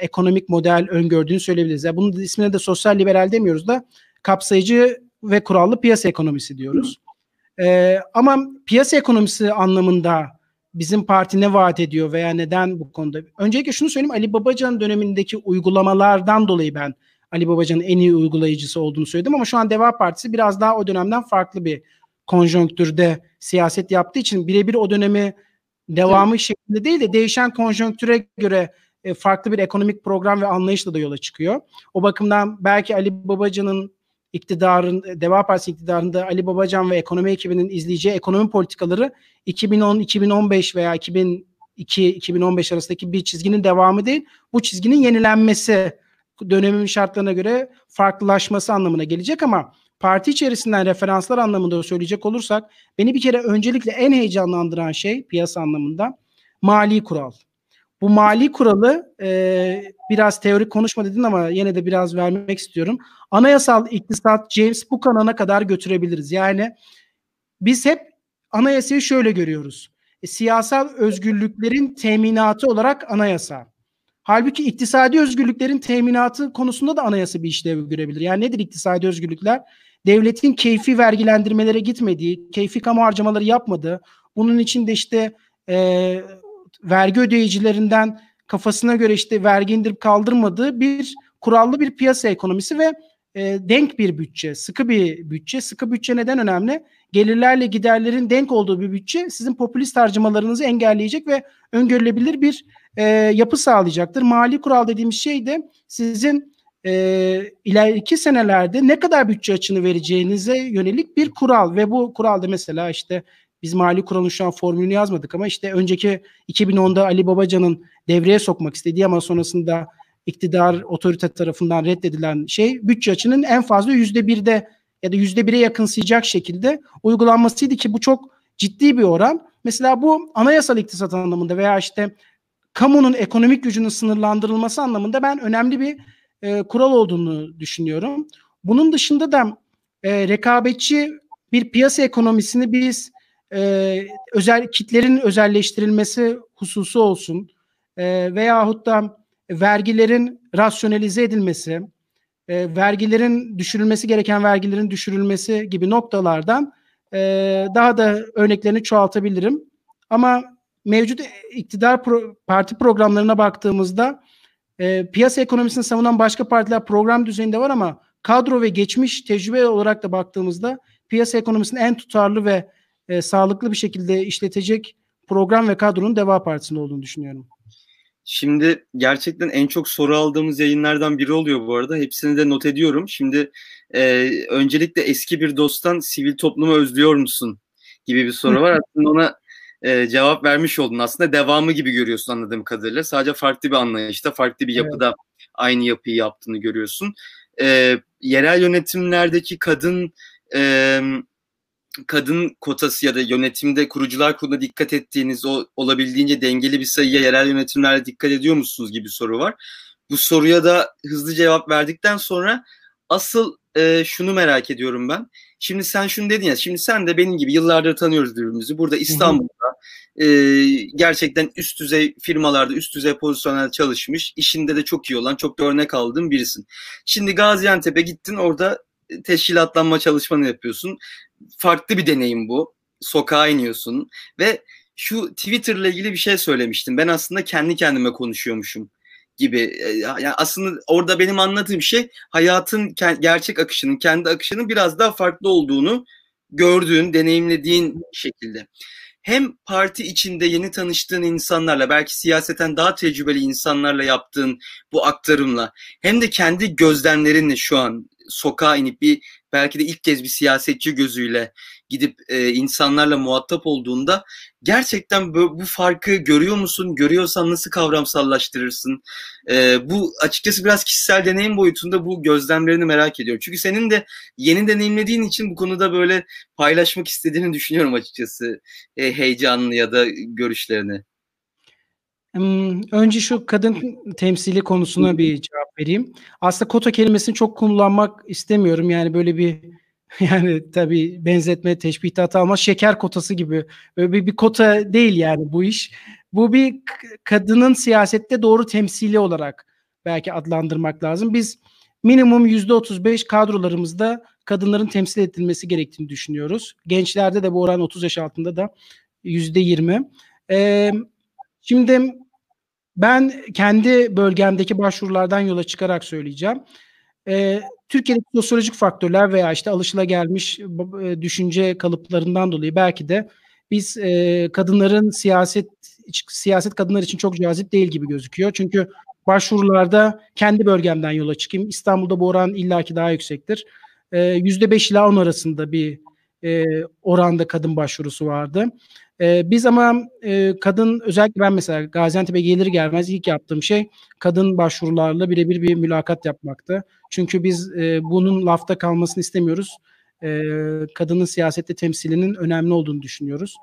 ekonomik model öngördüğünü söyleyebiliriz. Yani bunun ismine de sosyal liberal demiyoruz da kapsayıcı ve kurallı piyasa ekonomisi diyoruz. E, ama piyasa ekonomisi anlamında bizim parti ne vaat ediyor veya neden bu konuda? Öncelikle şunu söyleyeyim Ali Babacan dönemindeki uygulamalardan dolayı ben Ali Babacan'ın en iyi uygulayıcısı olduğunu söyledim ama şu an Deva Partisi biraz daha o dönemden farklı bir konjonktürde siyaset yaptığı için birebir o dönemi devamı evet. şeklinde değil de değişen konjonktüre göre e, farklı bir ekonomik program ve anlayışla da yola çıkıyor. O bakımdan belki Ali Babacan'ın iktidarın Deva Partisi iktidarında Ali Babacan ve ekonomi ekibinin izleyeceği ekonomi politikaları 2010 2015 veya 2002 2015 arasındaki bir çizginin devamı değil. Bu çizginin yenilenmesi dönemin şartlarına göre farklılaşması anlamına gelecek ama parti içerisinden referanslar anlamında söyleyecek olursak beni bir kere öncelikle en heyecanlandıran şey piyasa anlamında mali kural. Bu mali kuralı e, biraz teorik konuşma dedin ama yine de biraz vermek istiyorum. Anayasal iktisat James Buchanan'a kadar götürebiliriz. Yani biz hep anayasayı şöyle görüyoruz. E, siyasal özgürlüklerin teminatı olarak anayasa. Halbuki iktisadi özgürlüklerin teminatı konusunda da anayasa bir işlev görebilir. Yani nedir iktisadi özgürlükler? Devletin keyfi vergilendirmelere gitmediği, keyfi kamu harcamaları yapmadığı, bunun içinde işte e, vergi ödeyicilerinden kafasına göre işte vergi indirip kaldırmadığı bir kurallı bir piyasa ekonomisi ve e, denk bir bütçe, sıkı bir bütçe. Sıkı bütçe neden önemli? Gelirlerle giderlerin denk olduğu bir bütçe sizin popülist harcamalarınızı engelleyecek ve öngörülebilir bir e, yapı sağlayacaktır. Mali kural dediğimiz şey de sizin e, ileriki senelerde ne kadar bütçe açını vereceğinize yönelik bir kural ve bu kuralda mesela işte biz mali kuralın şu an formülünü yazmadık ama işte önceki 2010'da Ali Babacan'ın devreye sokmak istediği ama sonrasında iktidar otorite tarafından reddedilen şey bütçe açının en fazla yüzde birde ya da yüzde bire yakınsayacak şekilde uygulanmasıydı ki bu çok ciddi bir oran. Mesela bu anayasal iktisat anlamında veya işte kamunun ekonomik gücünün sınırlandırılması anlamında ben önemli bir e, kural olduğunu düşünüyorum. Bunun dışında da e, rekabetçi bir piyasa ekonomisini biz e, özel kitlerin özelleştirilmesi hususu olsun e, veyahut da vergilerin rasyonelize edilmesi, e, vergilerin düşürülmesi gereken vergilerin düşürülmesi gibi noktalardan e, daha da örneklerini çoğaltabilirim. Ama mevcut iktidar pro, parti programlarına baktığımızda e, piyasa ekonomisini savunan başka partiler program düzeyinde var ama kadro ve geçmiş tecrübe olarak da baktığımızda piyasa ekonomisinin en tutarlı ve e, sağlıklı bir şekilde işletecek program ve kadronun Deva Partisi'nde olduğunu düşünüyorum. Şimdi gerçekten en çok soru aldığımız yayınlardan biri oluyor bu arada. Hepsini de not ediyorum. Şimdi e, öncelikle eski bir dosttan sivil toplumu özlüyor musun gibi bir soru var. Aslında ona e, cevap vermiş oldun. Aslında devamı gibi görüyorsun anladığım kadarıyla. Sadece farklı bir anlayışta, farklı bir yapıda evet. aynı yapıyı yaptığını görüyorsun. E, yerel yönetimlerdeki kadın e, kadın kotası ya da yönetimde kurucular kuruluna dikkat ettiğiniz o olabildiğince dengeli bir sayıya yerel yönetimlerde dikkat ediyor musunuz gibi soru var. Bu soruya da hızlı cevap verdikten sonra asıl e, şunu merak ediyorum ben. Şimdi sen şunu dedin ya, şimdi sen de benim gibi yıllardır tanıyoruz birbirimizi. Burada İstanbul'da e, gerçekten üst düzey firmalarda üst düzey pozisyonel çalışmış, işinde de çok iyi olan, çok da örnek aldığın birisin. Şimdi Gaziantep'e gittin, orada teşkilatlanma çalışmanı yapıyorsun. Farklı bir deneyim bu. Sokağa iniyorsun ve şu Twitter'la ilgili bir şey söylemiştim. Ben aslında kendi kendime konuşuyormuşum gibi. E, yani aslında orada benim anladığım şey hayatın gerçek akışının, kendi akışının biraz daha farklı olduğunu gördüğün, deneyimlediğin şekilde. Hem parti içinde yeni tanıştığın insanlarla, belki siyaseten daha tecrübeli insanlarla yaptığın bu aktarımla, hem de kendi gözlemlerinle şu an sokağa inip bir belki de ilk kez bir siyasetçi gözüyle gidip e, insanlarla muhatap olduğunda gerçekten bu, bu farkı görüyor musun? Görüyorsan nasıl kavramsallaştırırsın? E, bu açıkçası biraz kişisel deneyim boyutunda bu gözlemlerini merak ediyorum. Çünkü senin de yeni deneyimlediğin için bu konuda böyle paylaşmak istediğini düşünüyorum açıkçası. E, heyecanlı ya da görüşlerini. Önce şu kadın temsili konusuna bir cevap vereyim. Aslında kota kelimesini çok kullanmak istemiyorum. Yani böyle bir yani tabii benzetme, teşbih hata ama şeker kotası gibi. Böyle bir, bir kota değil yani bu iş. Bu bir kadının siyasette doğru temsili olarak belki adlandırmak lazım. Biz minimum %35 kadrolarımızda kadınların temsil edilmesi gerektiğini düşünüyoruz. Gençlerde de bu oran 30 yaş altında da yüzde yirmi. Ee, şimdi ben kendi bölgemdeki başvurulardan yola çıkarak söyleyeceğim. Ee, Türkiye'deki sosyolojik faktörler veya işte alışılagelmiş e, düşünce kalıplarından dolayı belki de biz e, kadınların siyaset siyaset kadınlar için çok cazip değil gibi gözüküyor. Çünkü başvurularda kendi bölgemden yola çıkayım. İstanbul'da bu oran illaki daha yüksektir. Yüzde ee, beş ila on arasında bir e, oranda kadın başvurusu vardı. E, biz ama e, kadın özellikle ben mesela Gaziantep'e gelir gelmez ilk yaptığım şey kadın başvurularla birebir bir mülakat yapmaktı. Çünkü biz e, bunun lafta kalmasını istemiyoruz. E, kadının siyasette temsilinin önemli olduğunu düşünüyoruz.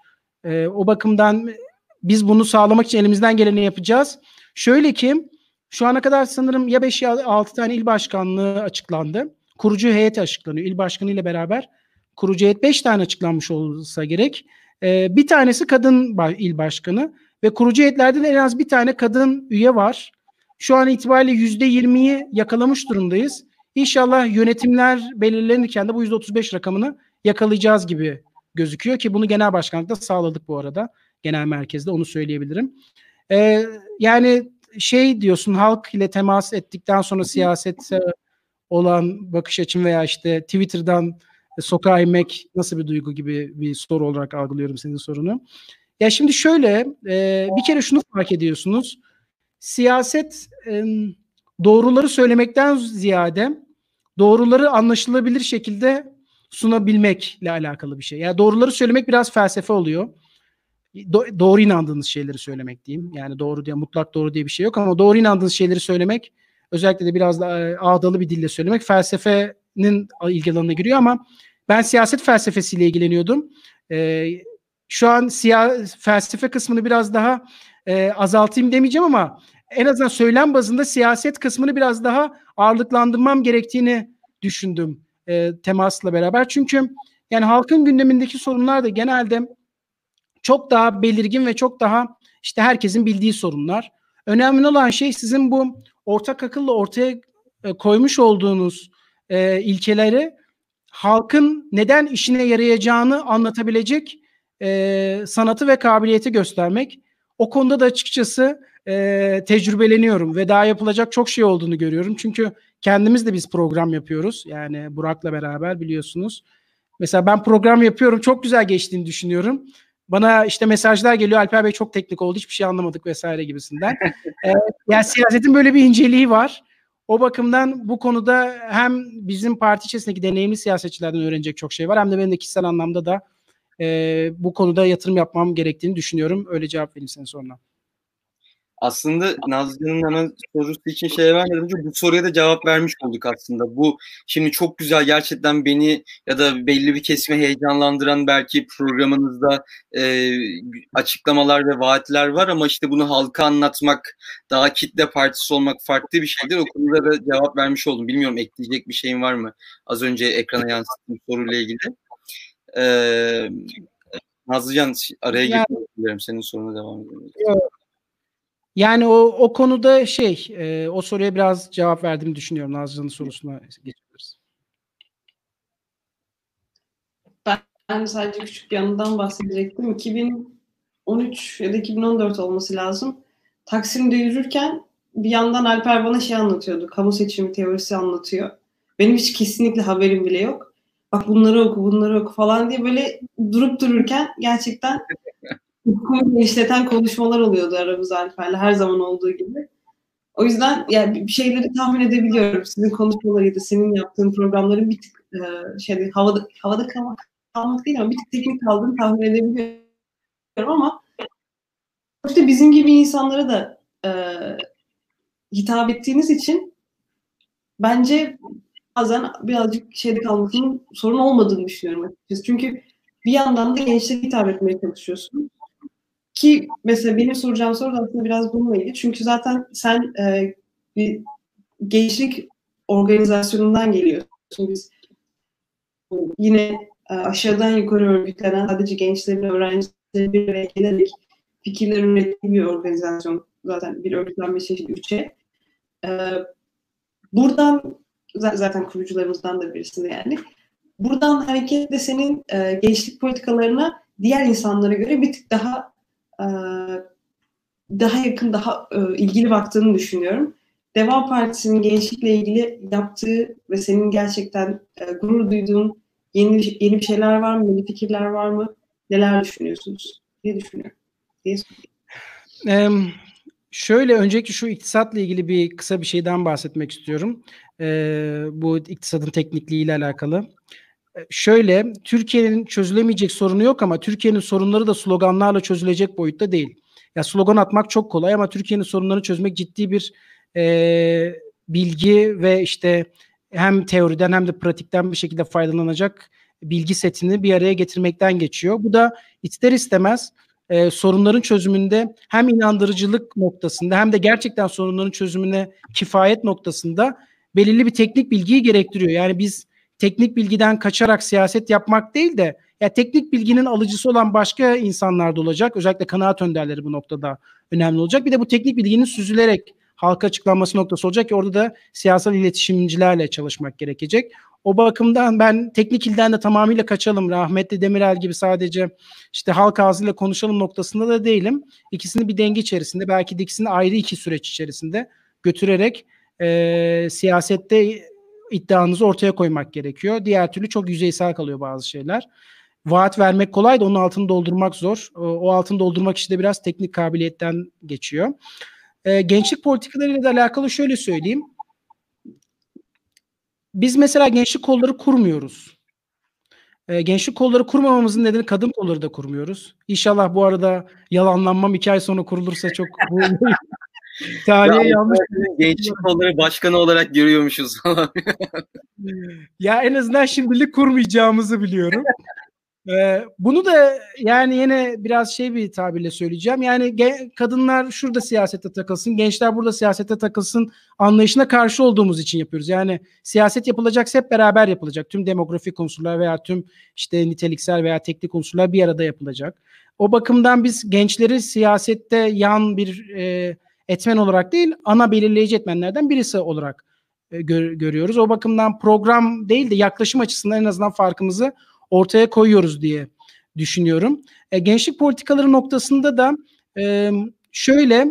E, o bakımdan biz bunu sağlamak için elimizden geleni yapacağız. Şöyle ki şu ana kadar sanırım ya 5 ya 6 tane il başkanlığı açıklandı. Kurucu heyet açıklanıyor. İl başkanı ile beraber kurucu heyet 5 tane açıklanmış olsa gerek. Ee, bir tanesi kadın il başkanı ve kurucu heyetlerde de en az bir tane kadın üye var. Şu an itibariyle %20'yi yakalamış durumdayız. İnşallah yönetimler belirlenirken de bu %35 rakamını yakalayacağız gibi gözüküyor ki bunu genel başkanlıkta sağladık bu arada. Genel merkezde onu söyleyebilirim. Ee, yani şey diyorsun halk ile temas ettikten sonra siyasete olan bakış açım veya işte Twitter'dan sokağa inmek nasıl bir duygu gibi bir soru olarak algılıyorum senin sorunu. Ya şimdi şöyle e, bir kere şunu fark ediyorsunuz. Siyaset e, doğruları söylemekten ziyade doğruları anlaşılabilir şekilde sunabilmekle alakalı bir şey. Yani doğruları söylemek biraz felsefe oluyor. Do- doğru inandığınız şeyleri söylemek diyeyim. Yani doğru diye mutlak doğru diye bir şey yok ama doğru inandığınız şeyleri söylemek özellikle de biraz da e, ağdalı bir dille söylemek felsefenin ilgi alanına giriyor ama ben siyaset felsefesiyle ilgileniyordum. E, şu an siya felsefe kısmını biraz daha e, azaltayım demeyeceğim ama en azından söylem bazında siyaset kısmını biraz daha ağırlıklandırmam gerektiğini düşündüm e, temasla beraber. Çünkü yani halkın gündemindeki sorunlar da genelde çok daha belirgin ve çok daha işte herkesin bildiği sorunlar. Önemli olan şey sizin bu ortak akılla ortaya e, koymuş olduğunuz e, ilkeleri halkın neden işine yarayacağını anlatabilecek e, sanatı ve kabiliyeti göstermek. O konuda da açıkçası e, tecrübeleniyorum ve daha yapılacak çok şey olduğunu görüyorum. Çünkü kendimiz de biz program yapıyoruz. Yani Burak'la beraber biliyorsunuz. Mesela ben program yapıyorum. Çok güzel geçtiğini düşünüyorum. Bana işte mesajlar geliyor. Alper Bey çok teknik oldu. Hiçbir şey anlamadık vesaire gibisinden. ee, yani siyasetin böyle bir inceliği var. O bakımdan bu konuda hem bizim parti içerisindeki deneyimli siyasetçilerden öğrenecek çok şey var. Hem de benim de kişisel anlamda da e, bu konuda yatırım yapmam gerektiğini düşünüyorum. Öyle cevap vereyim senin soruna aslında Nazlı'nın hemen sorusu için şey vermeden önce bu soruya da cevap vermiş olduk aslında. Bu şimdi çok güzel gerçekten beni ya da belli bir kesime heyecanlandıran belki programınızda e, açıklamalar ve vaatler var ama işte bunu halka anlatmak, daha kitle partisi olmak farklı bir şeydir. O konuda da cevap vermiş oldum. Bilmiyorum ekleyecek bir şeyin var mı? Az önce ekrana yansıttığım soruyla ilgili. Ee, Nazlıcan araya girmek Senin soruna devam edelim. Yani o o konuda şey, e, o soruya biraz cevap verdiğimi düşünüyorum. Nazlı'nın sorusuna geçebiliriz. Ben sadece küçük yanından bahsedecektim. 2013 ya da 2014 olması lazım. Taksim'de yürürken bir yandan Alper bana şey anlatıyordu. Kamu seçimi teorisi anlatıyor. Benim hiç kesinlikle haberim bile yok. Bak bunları oku, bunları oku falan diye böyle durup dururken gerçekten ufkumu genişleten konuşmalar oluyordu aramızda Alper'le her zaman olduğu gibi. O yüzden yani bir şeyleri tahmin edebiliyorum. Sizin konuşmalarıydı, senin yaptığın programların bir tık e, şey havada havada kalmak, kalmak değil ama bir tık teknik kaldığını tahmin edebiliyorum ama işte bizim gibi insanlara da e, hitap ettiğiniz için bence bazen birazcık şeyde kalmasının sorun olmadığını düşünüyorum açıkçası. Çünkü bir yandan da gençlere hitap etmeye çalışıyorsun. Ki mesela benim soracağım soru da aslında biraz bununla ilgili. Çünkü zaten sen e, bir gençlik organizasyonundan geliyorsun. Biz yine e, aşağıdan yukarı örgütlenen sadece gençlerin, öğrencilerin bir araya gelerek fikirler ürettiği bir organizasyon. Zaten bir örgütlenme çeşidi üçe. E, buradan zaten kurucularımızdan da birisinde yani. buradan hareketle senin e, gençlik politikalarına diğer insanlara göre bir tık daha daha yakın, daha ilgili baktığını düşünüyorum. Deva Partisi'nin gençlikle ilgili yaptığı ve senin gerçekten gurur duyduğun yeni yeni bir şeyler var mı? Yeni fikirler var mı? Neler düşünüyorsunuz? Ne düşünüyorum? Diye şöyle öncelikle şu iktisatla ilgili bir kısa bir şeyden bahsetmek istiyorum. Ee, bu iktisadın teknikliği ile alakalı. Şöyle Türkiye'nin çözülemeyecek sorunu yok ama Türkiye'nin sorunları da sloganlarla çözülecek boyutta değil. Ya slogan atmak çok kolay ama Türkiye'nin sorunlarını çözmek ciddi bir e, bilgi ve işte hem teoriden hem de pratikten bir şekilde faydalanacak bilgi setini bir araya getirmekten geçiyor. Bu da ister istemez e, sorunların çözümünde hem inandırıcılık noktasında hem de gerçekten sorunların çözümüne kifayet noktasında belirli bir teknik bilgiyi gerektiriyor. Yani biz teknik bilgiden kaçarak siyaset yapmak değil de ya teknik bilginin alıcısı olan başka insanlar da olacak. Özellikle kanaat önderleri bu noktada önemli olacak. Bir de bu teknik bilginin süzülerek halka açıklanması noktası olacak ki orada da siyasal iletişimcilerle çalışmak gerekecek. O bakımdan ben teknik ilden de tamamıyla kaçalım. Rahmetli Demirel gibi sadece işte halk ağzıyla konuşalım noktasında da değilim. İkisini bir denge içerisinde belki de ikisini ayrı iki süreç içerisinde götürerek e, siyasette iddianızı ortaya koymak gerekiyor. Diğer türlü çok yüzeysel kalıyor bazı şeyler. Vaat vermek kolay da onun altını doldurmak zor. O altını doldurmak işte biraz teknik kabiliyetten geçiyor. E, gençlik politikalarıyla da alakalı şöyle söyleyeyim. Biz mesela gençlik kolları kurmuyoruz. E, gençlik kolları kurmamamızın nedeni kadın kolları da kurmuyoruz. İnşallah bu arada yalanlanmam iki ay sonra kurulursa çok Tarihe yanlış. Gençlik kolları başkanı olarak görüyormuşuz ya en azından şimdilik kurmayacağımızı biliyorum. Ee, bunu da yani yine biraz şey bir tabirle söyleyeceğim. Yani kadınlar şurada siyasete takılsın, gençler burada siyasete takılsın anlayışına karşı olduğumuz için yapıyoruz. Yani siyaset yapılacaksa hep beraber yapılacak. Tüm demografik unsurlar veya tüm işte niteliksel veya teknik unsurlar bir arada yapılacak. O bakımdan biz gençleri siyasette yan bir e, etmen olarak değil, ana belirleyici etmenlerden birisi olarak e, gör, görüyoruz. O bakımdan program değil de yaklaşım açısından en azından farkımızı ortaya koyuyoruz diye düşünüyorum. E, gençlik politikaları noktasında da e, şöyle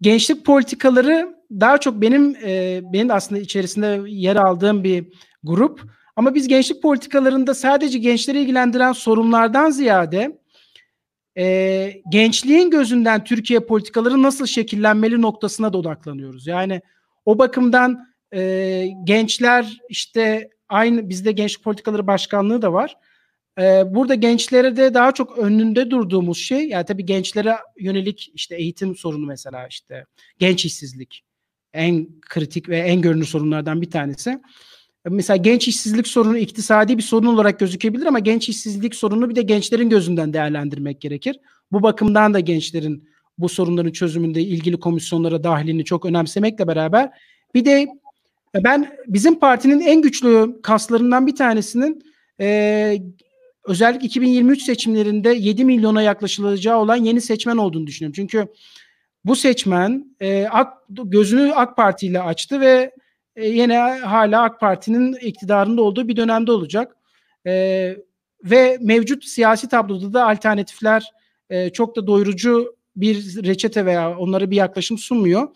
gençlik politikaları daha çok benim e, benim aslında içerisinde yer aldığım bir grup. Ama biz gençlik politikalarında sadece gençleri ilgilendiren sorunlardan ziyade e, gençliğin gözünden Türkiye politikaları nasıl şekillenmeli noktasına da odaklanıyoruz. Yani o bakımdan e, gençler işte aynı bizde gençlik politikaları başkanlığı da var. Ee, burada gençlere de daha çok önünde durduğumuz şey yani tabii gençlere yönelik işte eğitim sorunu mesela işte genç işsizlik en kritik ve en görünür sorunlardan bir tanesi. Mesela genç işsizlik sorunu iktisadi bir sorun olarak gözükebilir ama genç işsizlik sorunu bir de gençlerin gözünden değerlendirmek gerekir. Bu bakımdan da gençlerin bu sorunların çözümünde ilgili komisyonlara dahilini çok önemsemekle beraber bir de ben bizim partinin en güçlü kaslarından bir tanesinin e, özellikle 2023 seçimlerinde 7 milyona yaklaşılacağı olan yeni seçmen olduğunu düşünüyorum. Çünkü bu seçmen e, AK, gözünü AK Parti ile açtı ve e, yine hala AK Parti'nin iktidarında olduğu bir dönemde olacak. E, ve mevcut siyasi tabloda da alternatifler e, çok da doyurucu bir reçete veya onlara bir yaklaşım sunmuyor.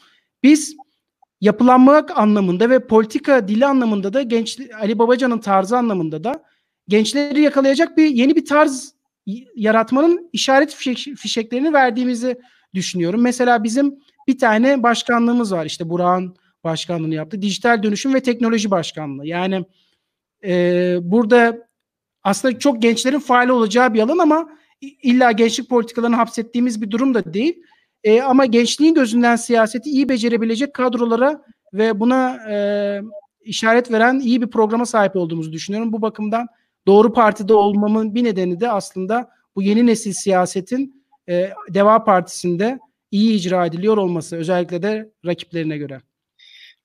Biz yapılanmak anlamında ve politika dili anlamında da genç Ali Babacan'ın tarzı anlamında da gençleri yakalayacak bir yeni bir tarz yaratmanın işaret fişek, fişeklerini verdiğimizi düşünüyorum. Mesela bizim bir tane başkanlığımız var. İşte Burak'ın başkanlığını yaptı. Dijital dönüşüm ve teknoloji başkanlığı. Yani e, burada aslında çok gençlerin faal olacağı bir alan ama illa gençlik politikalarını hapsettiğimiz bir durum da değil. E, ama gençliğin gözünden siyaseti iyi becerebilecek kadrolara ve buna e, işaret veren iyi bir programa sahip olduğumuzu düşünüyorum. Bu bakımdan doğru partide olmamın bir nedeni de aslında bu yeni nesil siyasetin e, Deva Partisi'nde iyi icra ediliyor olması özellikle de rakiplerine göre.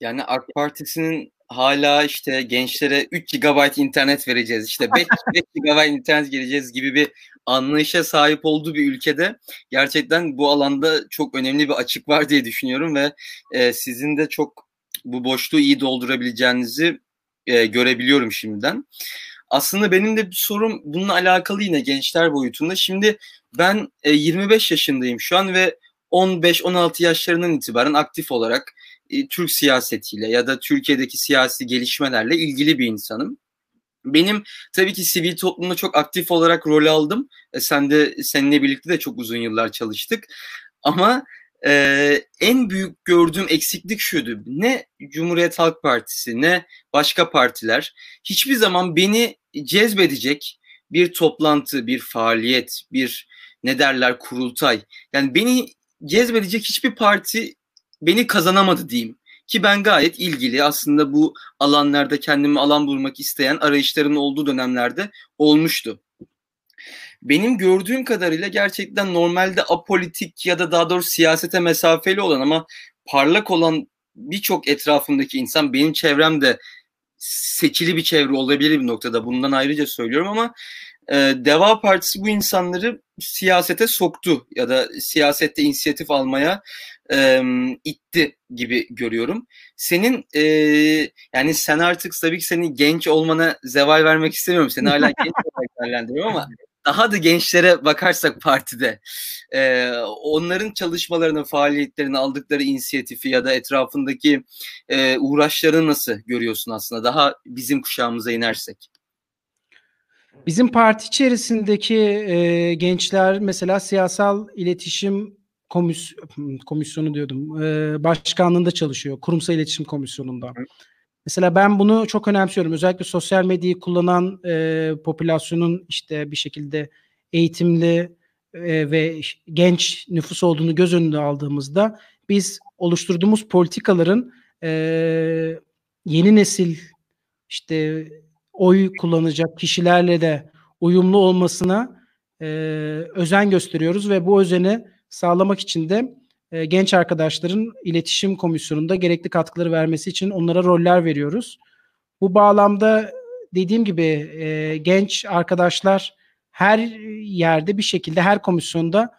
Yani AK Partisi'nin hala işte gençlere 3 GB internet vereceğiz, işte 5, 5 GB internet geleceğiz gibi bir anlayışa sahip olduğu bir ülkede gerçekten bu alanda çok önemli bir açık var diye düşünüyorum ve e, sizin de çok bu boşluğu iyi doldurabileceğinizi e, görebiliyorum şimdiden. Aslında benim de bir sorum bununla alakalı yine gençler boyutunda. Şimdi ben e, 25 yaşındayım şu an ve 15-16 yaşlarından itibaren aktif olarak e, Türk siyasetiyle ya da Türkiye'deki siyasi gelişmelerle ilgili bir insanım. Benim tabii ki sivil toplumda çok aktif olarak rol aldım. E, sen de seninle birlikte de çok uzun yıllar çalıştık. Ama e, en büyük gördüğüm eksiklik şuydu. Ne Cumhuriyet Halk Partisi ne başka partiler hiçbir zaman beni cezbedecek bir toplantı, bir faaliyet, bir ne derler kurultay. Yani beni cezbedecek hiçbir parti beni kazanamadı diyeyim. Ki ben gayet ilgili aslında bu alanlarda kendimi alan bulmak isteyen arayışların olduğu dönemlerde olmuştu. Benim gördüğüm kadarıyla gerçekten normalde apolitik ya da daha doğrusu siyasete mesafeli olan ama parlak olan birçok etrafımdaki insan benim çevremde seçili bir çevre olabilir bir noktada bundan ayrıca söylüyorum ama e, Deva Partisi bu insanları siyasete soktu ya da siyasette inisiyatif almaya e, itti gibi görüyorum. Senin e, yani sen artık tabii ki senin genç olmana zeval vermek istemiyorum. Seni hala genç olarak değerlendiriyorum ama daha da gençlere bakarsak partide e, onların çalışmalarını, faaliyetlerini, aldıkları inisiyatifi ya da etrafındaki e, uğraşlarını nasıl görüyorsun aslında? Daha bizim kuşağımıza inersek. Bizim parti içerisindeki e, gençler mesela siyasal iletişim komis komisyonu diyordum. E, başkanlığında çalışıyor. Kurumsal iletişim komisyonunda. Hı. Mesela ben bunu çok önemsiyorum. Özellikle sosyal medyayı kullanan e, popülasyonun işte bir şekilde eğitimli e, ve genç nüfus olduğunu göz önünde aldığımızda biz oluşturduğumuz politikaların e, yeni nesil işte oy kullanacak kişilerle de uyumlu olmasına e, özen gösteriyoruz ve bu özeni sağlamak için de e, genç arkadaşların iletişim komisyonunda gerekli katkıları vermesi için onlara roller veriyoruz. Bu bağlamda dediğim gibi e, genç arkadaşlar her yerde bir şekilde her komisyonda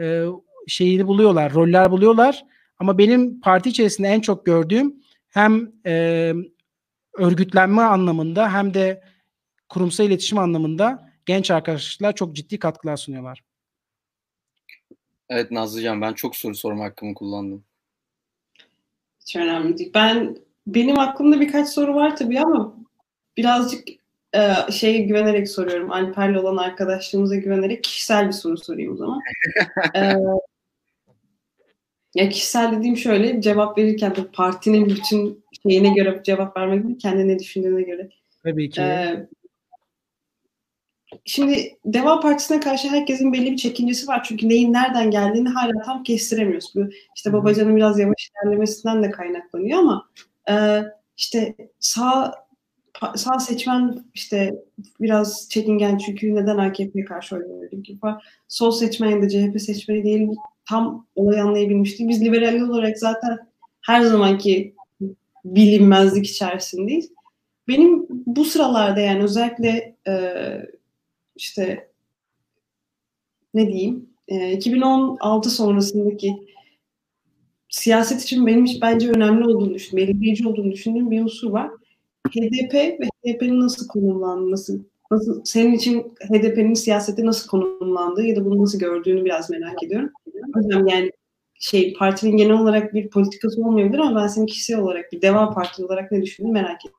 e, şeyini buluyorlar, roller buluyorlar. Ama benim parti içerisinde en çok gördüğüm hem e, örgütlenme anlamında hem de kurumsal iletişim anlamında genç arkadaşlar çok ciddi katkılar sunuyorlar. Evet Nazlıcan ben çok soru sorma hakkımı kullandım. Hiç önemli değil. Ben benim aklımda birkaç soru var tabii ama birazcık e, şeye güvenerek soruyorum. Alper'le olan arkadaşlığımıza güvenerek kişisel bir soru sorayım o zaman. e, ya kişisel dediğim şöyle cevap verirken de partinin bütün şeyine göre cevap vermek değil, kendine düşündüğüne göre. Tabii ki. Ee, şimdi Deva Partisi'ne karşı herkesin belli bir çekincesi var. Çünkü neyin nereden geldiğini hala tam kestiremiyoruz. Bu işte Babacan'ın biraz yavaş ilerlemesinden de kaynaklanıyor ama e, işte sağ sağ seçmen işte biraz çekingen çünkü neden AKP'ye karşı oy ki var. Sol seçmen da CHP seçmeni değil tam olayı anlayabilmiş değil. Biz liberal olarak zaten her zamanki bilinmezlik içerisindeyiz. Benim bu sıralarda yani özellikle e, işte ne diyeyim e, 2016 sonrasındaki siyaset için benim bence önemli olduğunu düşündüğüm, belirleyici olduğunu düşündüğüm bir unsur var. HDP ve HDP'nin nasıl konumlanması, nasıl, senin için HDP'nin siyasette nasıl konumlandığı ya da bunu nasıl gördüğünü biraz merak ediyorum. Yani şey partinin genel olarak bir politikası olmayabilir ama ben senin kişisel olarak bir Deva Partisi olarak ne düşündüğünü merak ediyorum.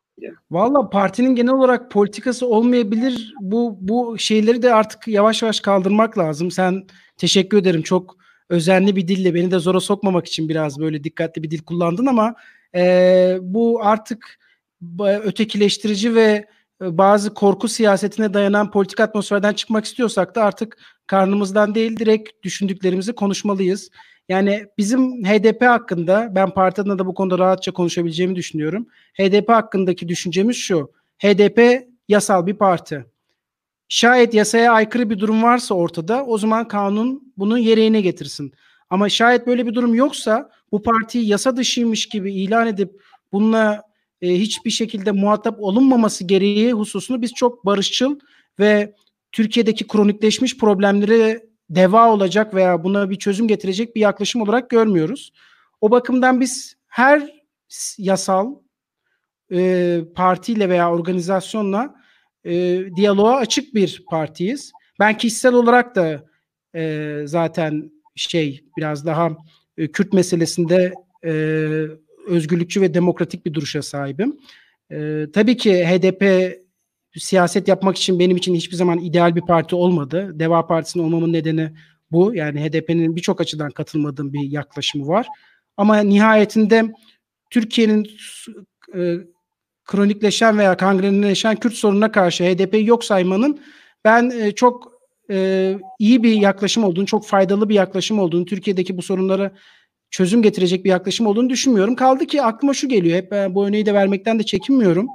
Valla partinin genel olarak politikası olmayabilir. Bu bu şeyleri de artık yavaş yavaş kaldırmak lazım. Sen teşekkür ederim. Çok özenli bir dille beni de zora sokmamak için biraz böyle dikkatli bir dil kullandın ama e, bu artık ötekileştirici ve e, bazı korku siyasetine dayanan politik atmosferden çıkmak istiyorsak da artık karnımızdan değil direkt düşündüklerimizi konuşmalıyız. Yani bizim HDP hakkında ben parti adına da bu konuda rahatça konuşabileceğimi düşünüyorum. HDP hakkındaki düşüncemiz şu. HDP yasal bir parti. Şayet yasaya aykırı bir durum varsa ortada o zaman kanun bunu yereğine getirsin. Ama şayet böyle bir durum yoksa bu partiyi yasa dışıymış gibi ilan edip bununla e, hiçbir şekilde muhatap olunmaması gereği hususunu biz çok barışçıl ve Türkiye'deki kronikleşmiş problemleri deva olacak veya buna bir çözüm getirecek bir yaklaşım olarak görmüyoruz. O bakımdan biz her yasal e, partiyle veya organizasyonla e, diyaloğa açık bir partiyiz. Ben kişisel olarak da e, zaten şey biraz daha e, Kürt meselesinde e, özgürlükçü ve demokratik bir duruşa sahibim. E, tabii ki HDP siyaset yapmak için benim için hiçbir zaman ideal bir parti olmadı. Deva Partisi'nin olmamın nedeni bu. Yani HDP'nin birçok açıdan katılmadığım bir yaklaşımı var. Ama nihayetinde Türkiye'nin e, kronikleşen veya kangrenleşen Kürt sorununa karşı HDP'yi yok saymanın ben e, çok e, iyi bir yaklaşım olduğunu, çok faydalı bir yaklaşım olduğunu, Türkiye'deki bu sorunlara çözüm getirecek bir yaklaşım olduğunu düşünmüyorum. Kaldı ki aklıma şu geliyor, hep ben bu örneği de vermekten de çekinmiyorum.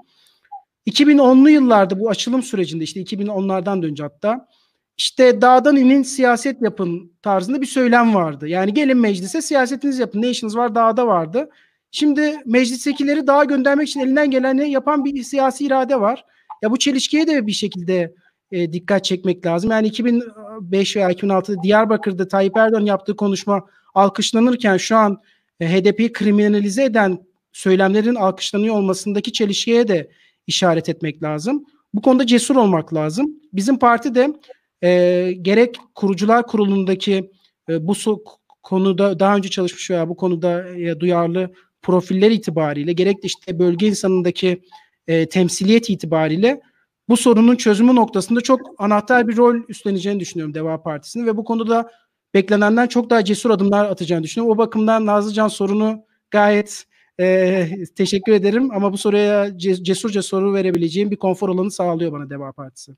2010'lu yıllarda bu açılım sürecinde işte 2010'lardan da önce hatta işte dağdan inin siyaset yapın tarzında bir söylem vardı. Yani gelin meclise siyasetinizi yapın. Ne işiniz var dağda vardı. Şimdi meclistekileri dağa göndermek için elinden geleni yapan bir siyasi irade var. Ya bu çelişkiye de bir şekilde e, dikkat çekmek lazım. Yani 2005 veya 2006'da Diyarbakır'da Tayyip Erdoğan yaptığı konuşma alkışlanırken şu an e, HDP'yi kriminalize eden söylemlerin alkışlanıyor olmasındaki çelişkiye de işaret etmek lazım. Bu konuda cesur olmak lazım. Bizim parti de e, gerek kurucular kurulundaki e, bu konuda daha önce çalışmış veya bu konuda e, duyarlı profiller itibariyle gerek de işte bölge insanındaki e, temsiliyet itibariyle bu sorunun çözümü noktasında çok anahtar bir rol üstleneceğini düşünüyorum Deva Partisi'nin ve bu konuda beklenenden çok daha cesur adımlar atacağını düşünüyorum. O bakımdan Nazlıcan sorunu gayet e, teşekkür ederim ama bu soruya cesurca soru verebileceğim bir konfor alanı sağlıyor bana Deva Partisi.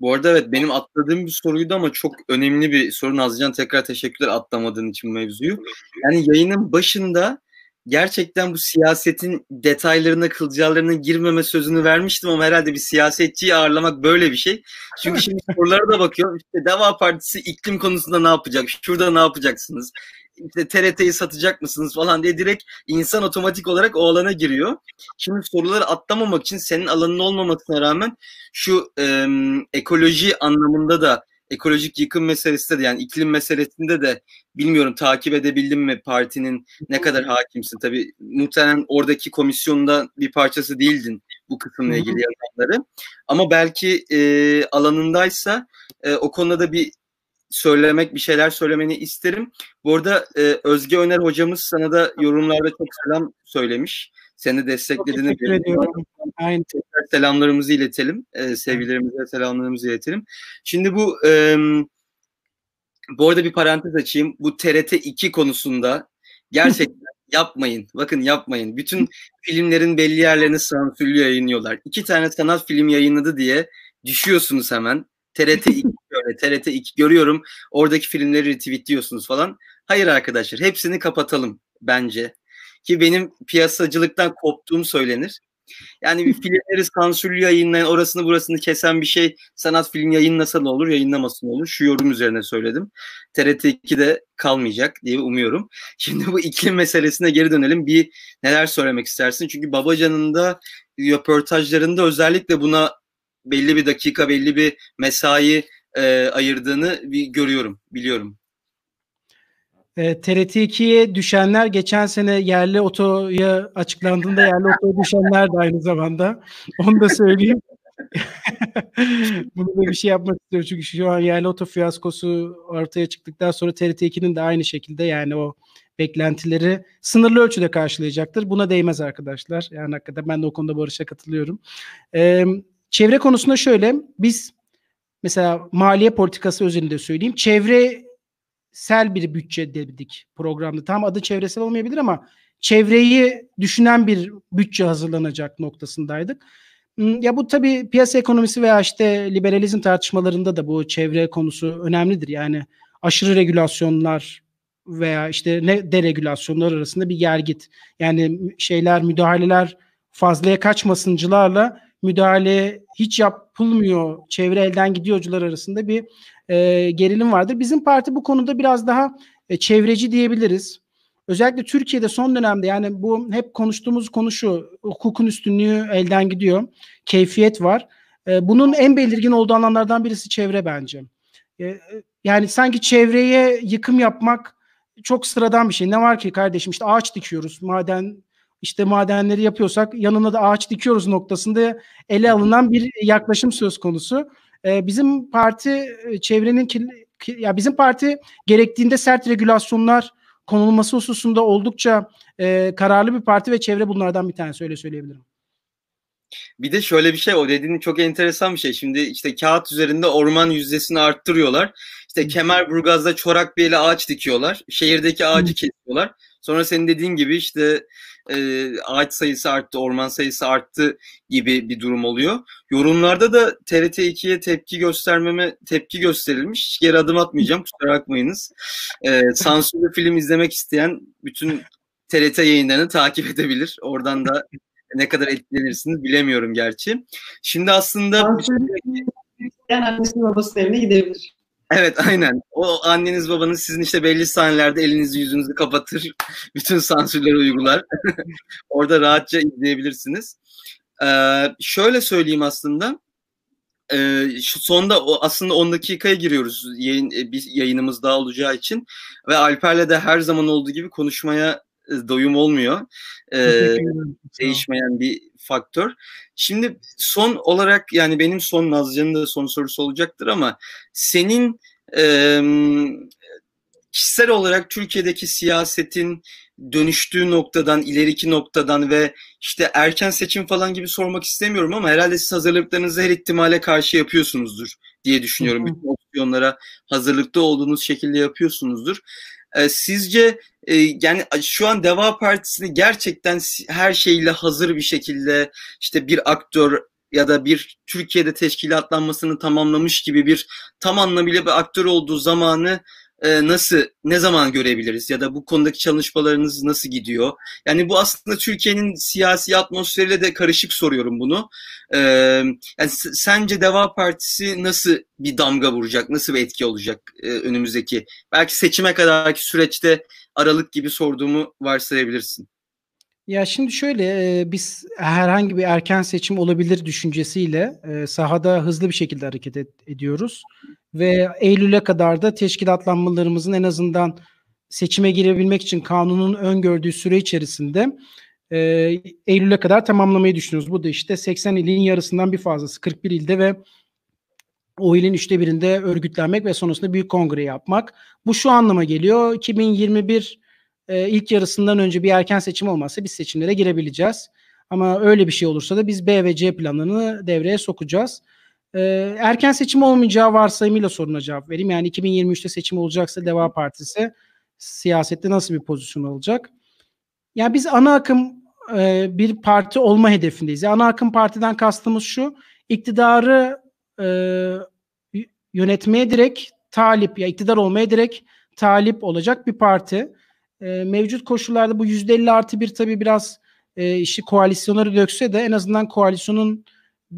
Bu arada evet benim atladığım bir soruydu ama çok önemli bir soru Nazlıcan tekrar teşekkürler atlamadığın için mevzuyu. Yani yayının başında gerçekten bu siyasetin detaylarına, kılcallarına girmeme sözünü vermiştim ama herhalde bir siyasetçiyi ağırlamak böyle bir şey. Çünkü şimdi sorulara da bakıyorum. İşte Deva Partisi iklim konusunda ne yapacak? Şurada ne yapacaksınız? İşte TRT'yi satacak mısınız falan diye direkt insan otomatik olarak o alana giriyor. Şimdi soruları atlamamak için senin alanın olmamasına rağmen şu e, ekoloji anlamında da ekolojik yıkım meselesinde de yani iklim meselesinde de bilmiyorum takip edebildim mi partinin ne kadar hakimsin. Tabii muhtemelen oradaki komisyonda bir parçası değildin bu kısımla ilgili yazanları. Ama belki e, alanındaysa e, o konuda da bir söylemek, bir şeyler söylemeni isterim. Bu arada e, Özge Öner hocamız sana da yorumlarda çok selam söylemiş. Seni desteklediğini Çok ediyorum. Aynı. Tekrar selamlarımızı iletelim. E, sevgilerimize selamlarımızı iletelim. Şimdi bu e, bu arada bir parantez açayım. Bu TRT 2 konusunda gerçekten yapmayın. Bakın yapmayın. Bütün filmlerin belli yerlerini sansürlü yayınlıyorlar. İki tane sanat film yayınladı diye düşüyorsunuz hemen. TRT 2 böyle TRT 2 görüyorum. Oradaki filmleri retweetliyorsunuz falan. Hayır arkadaşlar hepsini kapatalım bence. Ki benim piyasacılıktan koptuğum söylenir. Yani bir filmleri sansürlü yayınlayan, orasını burasını kesen bir şey sanat film yayınlasa da olur, yayınlamasın olur. Şu yorum üzerine söyledim. TRT 2'de kalmayacak diye umuyorum. Şimdi bu iklim meselesine geri dönelim. Bir neler söylemek istersin? Çünkü Babacan'ın da röportajlarında özellikle buna belli bir dakika, belli bir mesai e, ayırdığını bir görüyorum, biliyorum. E, TRT 2'ye düşenler geçen sene yerli otoya açıklandığında yerli otoya düşenler de aynı zamanda. Onu da söyleyeyim. Bunu da bir şey yapmak istiyorum çünkü şu an yerli oto fiyaskosu ortaya çıktıktan sonra TRT 2'nin de aynı şekilde yani o beklentileri sınırlı ölçüde karşılayacaktır. Buna değmez arkadaşlar. Yani hakikaten ben de o konuda Barış'a katılıyorum. Ee, çevre konusunda şöyle biz mesela maliye politikası özelinde söyleyeyim. Çevre sel bir bütçe dedik programda. Tam adı çevresel olmayabilir ama çevreyi düşünen bir bütçe hazırlanacak noktasındaydık. Hmm, ya bu tabii piyasa ekonomisi veya işte liberalizm tartışmalarında da bu çevre konusu önemlidir. Yani aşırı regülasyonlar veya işte ne deregülasyonlar arasında bir gergit. Yani şeyler, müdahaleler fazlaya kaçmasıncılarla müdahale hiç yapılmıyor, çevre elden gidiyorcular arasında bir e, gerilim vardır. Bizim parti bu konuda biraz daha e, çevreci diyebiliriz. Özellikle Türkiye'de son dönemde yani bu hep konuştuğumuz konu şu hukukun üstünlüğü elden gidiyor. Keyfiyet var. E, bunun en belirgin olduğu alanlardan birisi çevre bence. E, yani sanki çevreye yıkım yapmak çok sıradan bir şey. Ne var ki kardeşim işte ağaç dikiyoruz. Maden işte madenleri yapıyorsak yanına da ağaç dikiyoruz noktasında ele alınan bir yaklaşım söz konusu. E, bizim parti e, çevrenin ya bizim parti gerektiğinde sert regülasyonlar konulması hususunda oldukça e, kararlı bir parti ve çevre bunlardan bir tanesi öyle söyleyebilirim. Bir de şöyle bir şey o dediğin çok enteresan bir şey. Şimdi işte kağıt üzerinde orman yüzdesini arttırıyorlar. İşte Kemerburgaz'da çorak bir ele ağaç dikiyorlar. Şehirdeki ağacı kesiyorlar. Sonra senin dediğin gibi işte e, ağaç sayısı arttı, orman sayısı arttı gibi bir durum oluyor. Yorumlarda da TRT 2'ye tepki göstermeme tepki gösterilmiş. Hiç geri adım atmayacağım kusura bakmayınız. E, sansürlü film izlemek isteyen bütün TRT yayınlarını takip edebilir. Oradan da ne kadar etkilenirsiniz bilemiyorum gerçi. Şimdi aslında... Sansürlü annesinin babasının evine gidebilir. Evet aynen. O anneniz babanız sizin işte belli sahnelerde elinizi yüzünüzü kapatır. Bütün sansürleri uygular. Orada rahatça izleyebilirsiniz. Ee, şöyle söyleyeyim aslında. Ee, şu sonda o aslında 10 dakikaya giriyoruz yayın e, bir yayınımız daha olacağı için ve Alper'le de her zaman olduğu gibi konuşmaya doyum olmuyor. Ee, değişmeyen bir faktör. Şimdi son olarak yani benim son Nazcan'ın da son sorusu olacaktır ama senin e, kişisel olarak Türkiye'deki siyasetin dönüştüğü noktadan, ileriki noktadan ve işte erken seçim falan gibi sormak istemiyorum ama herhalde siz hazırlıklarınızı her ihtimale karşı yapıyorsunuzdur diye düşünüyorum. Bütün opsiyonlara hazırlıklı olduğunuz şekilde yapıyorsunuzdur. E, sizce e, yani şu an Deva Partisi'ni gerçekten her şeyle hazır bir şekilde işte bir aktör ya da bir Türkiye'de teşkilatlanmasını tamamlamış gibi bir tam anlamıyla bir aktör olduğu zamanı e, nasıl ne zaman görebiliriz ya da bu konudaki çalışmalarınız nasıl gidiyor? Yani bu aslında Türkiye'nin siyasi atmosferiyle de karışık soruyorum bunu. E, yani sence Deva Partisi nasıl bir damga vuracak, nasıl bir etki olacak e, önümüzdeki belki seçime kadarki süreçte aralık gibi sorduğumu varsayabilirsin. Ya şimdi şöyle biz herhangi bir erken seçim olabilir düşüncesiyle sahada hızlı bir şekilde hareket ediyoruz ve Eylül'e kadar da teşkilatlanmalarımızın en azından seçime girebilmek için kanunun öngördüğü süre içerisinde e, Eylül'e kadar tamamlamayı düşünüyoruz. Bu da işte 80 ilin yarısından bir fazlası 41 ilde ve o ilin üçte birinde örgütlenmek ve sonrasında büyük kongre yapmak. Bu şu anlama geliyor. 2021 e, ilk yarısından önce bir erken seçim olmazsa biz seçimlere girebileceğiz. Ama öyle bir şey olursa da biz B ve C planlarını devreye sokacağız. E, erken seçim olmayacağı varsayımıyla soruna cevap vereyim. Yani 2023'te seçim olacaksa Deva Partisi siyasette nasıl bir pozisyon alacak? Yani biz ana akım e, bir parti olma hedefindeyiz. Ana akım partiden kastımız şu. iktidarı e, yönetmeye direkt talip ya iktidar olmaya direkt talip olacak bir parti. E, mevcut koşullarda bu %50 artı bir tabii biraz e, işi koalisyonları dökse de en azından koalisyonun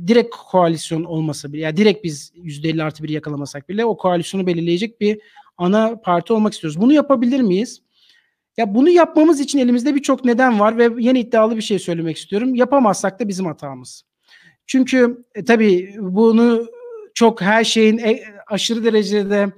direkt koalisyon olmasa bile, yani direkt biz %50 artı bir yakalamasak bile o koalisyonu belirleyecek bir ana parti olmak istiyoruz. Bunu yapabilir miyiz? Ya bunu yapmamız için elimizde birçok neden var ve yeni iddialı bir şey söylemek istiyorum. Yapamazsak da bizim hatamız. Çünkü e, tabii bunu çok her şeyin e, aşırı derecede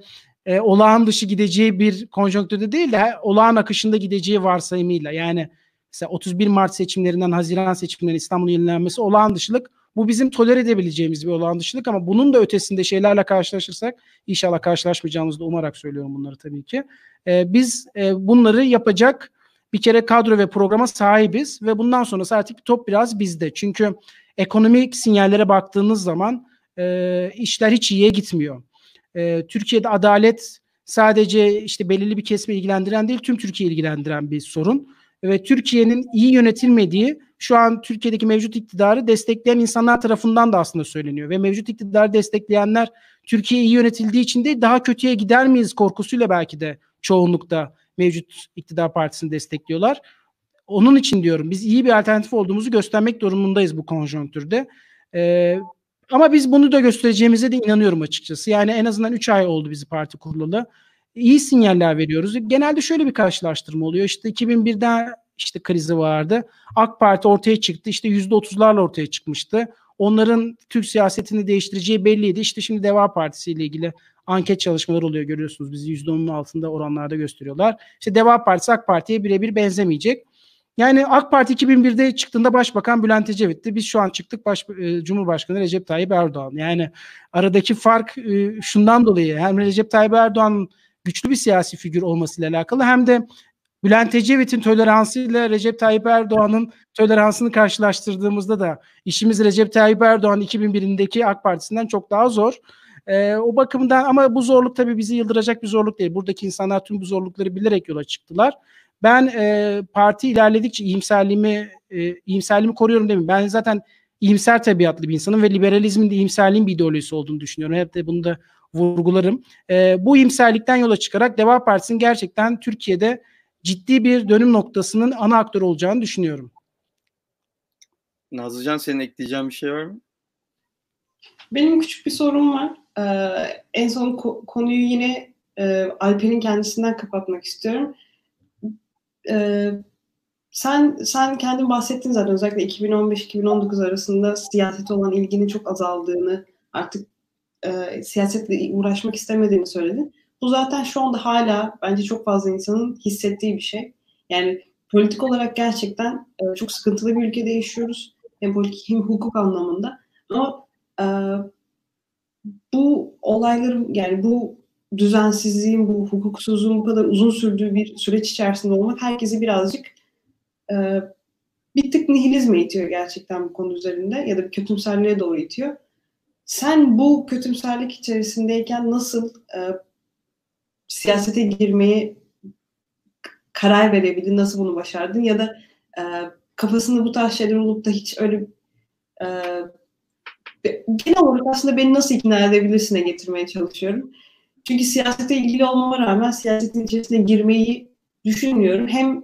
e, olağan dışı gideceği bir konjonktürde değil de olağan akışında gideceği varsayımıyla yani mesela 31 Mart seçimlerinden Haziran seçimlerinden İstanbul'un yenilenmesi olağan dışılık bu bizim toler edebileceğimiz bir olağan dışılık ama bunun da ötesinde şeylerle karşılaşırsak inşallah karşılaşmayacağımızı da umarak söylüyorum bunları tabii ki. E, biz e, bunları yapacak bir kere kadro ve programa sahibiz ve bundan sonrası artık top biraz bizde. Çünkü ekonomik sinyallere baktığınız zaman e, işler hiç iyiye gitmiyor. E, Türkiye'de adalet sadece işte belirli bir kesme ilgilendiren değil, tüm Türkiye ilgilendiren bir sorun. Ve Türkiye'nin iyi yönetilmediği şu an Türkiye'deki mevcut iktidarı destekleyen insanlar tarafından da aslında söyleniyor. Ve mevcut iktidarı destekleyenler Türkiye iyi yönetildiği için değil daha kötüye gider miyiz korkusuyla belki de çoğunlukta mevcut iktidar partisini destekliyorlar. Onun için diyorum biz iyi bir alternatif olduğumuzu göstermek durumundayız bu konjonktürde. Ee, ama biz bunu da göstereceğimize de inanıyorum açıkçası. Yani en azından 3 ay oldu bizi parti kurulalı. İyi sinyaller veriyoruz. Genelde şöyle bir karşılaştırma oluyor. İşte 2001'den işte krizi vardı. AK Parti ortaya çıktı. İşte %30'larla ortaya çıkmıştı. Onların Türk siyasetini değiştireceği belliydi. İşte şimdi Deva Partisi ile ilgili anket çalışmaları oluyor görüyorsunuz. Bizi %10'un altında oranlarda gösteriyorlar. İşte Deva Partisi AK Parti'ye birebir benzemeyecek. Yani AK Parti 2001'de çıktığında Başbakan Bülent Ecevit'ti. Biz şu an çıktık baş, e, Cumhurbaşkanı Recep Tayyip Erdoğan. Yani aradaki fark e, şundan dolayı hem Recep Tayyip Erdoğan'ın güçlü bir siyasi figür olmasıyla alakalı hem de Bülent Ecevit'in toleransıyla Recep Tayyip Erdoğan'ın toleransını karşılaştırdığımızda da işimiz Recep Tayyip Erdoğan 2001'indeki AK Partisi'nden çok daha zor. Ee, o bakımdan ama bu zorluk tabii bizi yıldıracak bir zorluk değil. Buradaki insanlar tüm bu zorlukları bilerek yola çıktılar. Ben e, parti ilerledikçe iyimserliğimi e, iyimserliğimi koruyorum demeyeyim. Ben zaten iyimser tabiatlı bir insanım ve liberalizmin de iyimserliğin bir ideolojisi olduğunu düşünüyorum. Hep de bunu da vurgularım. E, bu iyimserlikten yola çıkarak Deva Partisi'nin gerçekten Türkiye'de ciddi bir dönüm noktasının ana aktör olacağını düşünüyorum. Nazlıcan senin ekleyeceğin bir şey var mı? Benim küçük bir sorum var. Ee, en son ko- konuyu yine e, Alper'in kendisinden kapatmak istiyorum. Ee, sen sen kendin bahsettin zaten özellikle 2015-2019 arasında siyasete olan ilginin çok azaldığını, artık e, siyasetle uğraşmak istemediğini söyledin. Bu zaten şu anda hala bence çok fazla insanın hissettiği bir şey. Yani politik olarak gerçekten e, çok sıkıntılı bir ülkede yaşıyoruz. Hem politik hem hukuk anlamında. Ama e, bu olayların yani bu düzensizliğin, bu hukuksuzluğun bu kadar uzun sürdüğü bir süreç içerisinde olmak herkesi birazcık e, bir tık nihilizme itiyor gerçekten bu konu üzerinde ya da bir kötümserliğe doğru itiyor. Sen bu kötümserlik içerisindeyken nasıl e, siyasete girmeye karar verebildin? Nasıl bunu başardın? Ya da e, kafasında bu tarz şeyler olup da hiç öyle e, genel olarak aslında beni nasıl ikna edebilirsine getirmeye çalışıyorum. Çünkü siyasete ilgili olmama rağmen siyasetin içerisine girmeyi düşünmüyorum. Hem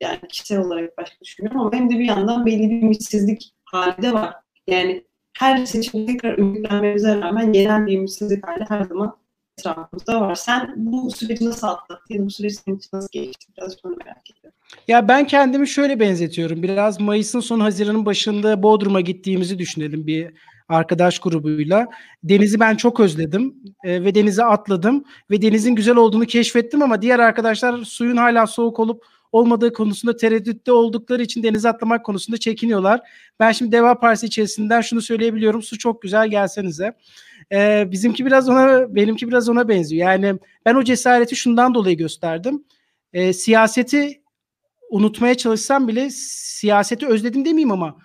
yani kişisel olarak başka düşünüyorum ama hem de bir yandan belli bir ümitsizlik hali de var. Yani her seçim tekrar ümitlenmemize rağmen genel bir ümitsizlik hali her zaman etrafımızda var. Sen bu süreci nasıl atlattın? Bu süreç senin için nasıl geçti? Biraz bunu merak ediyorum. Ya ben kendimi şöyle benzetiyorum. Biraz Mayıs'ın son Haziran'ın başında Bodrum'a gittiğimizi düşünelim bir arkadaş grubuyla. Denizi ben çok özledim e, ve denize atladım ve denizin güzel olduğunu keşfettim ama diğer arkadaşlar suyun hala soğuk olup olmadığı konusunda tereddütte oldukları için denize atlamak konusunda çekiniyorlar. Ben şimdi Deva Partisi içerisinden şunu söyleyebiliyorum. Su çok güzel gelsenize. Ee, bizimki biraz ona, benimki biraz ona benziyor. Yani ben o cesareti şundan dolayı gösterdim. Ee, siyaseti unutmaya çalışsam bile siyaseti özledim demeyeyim ama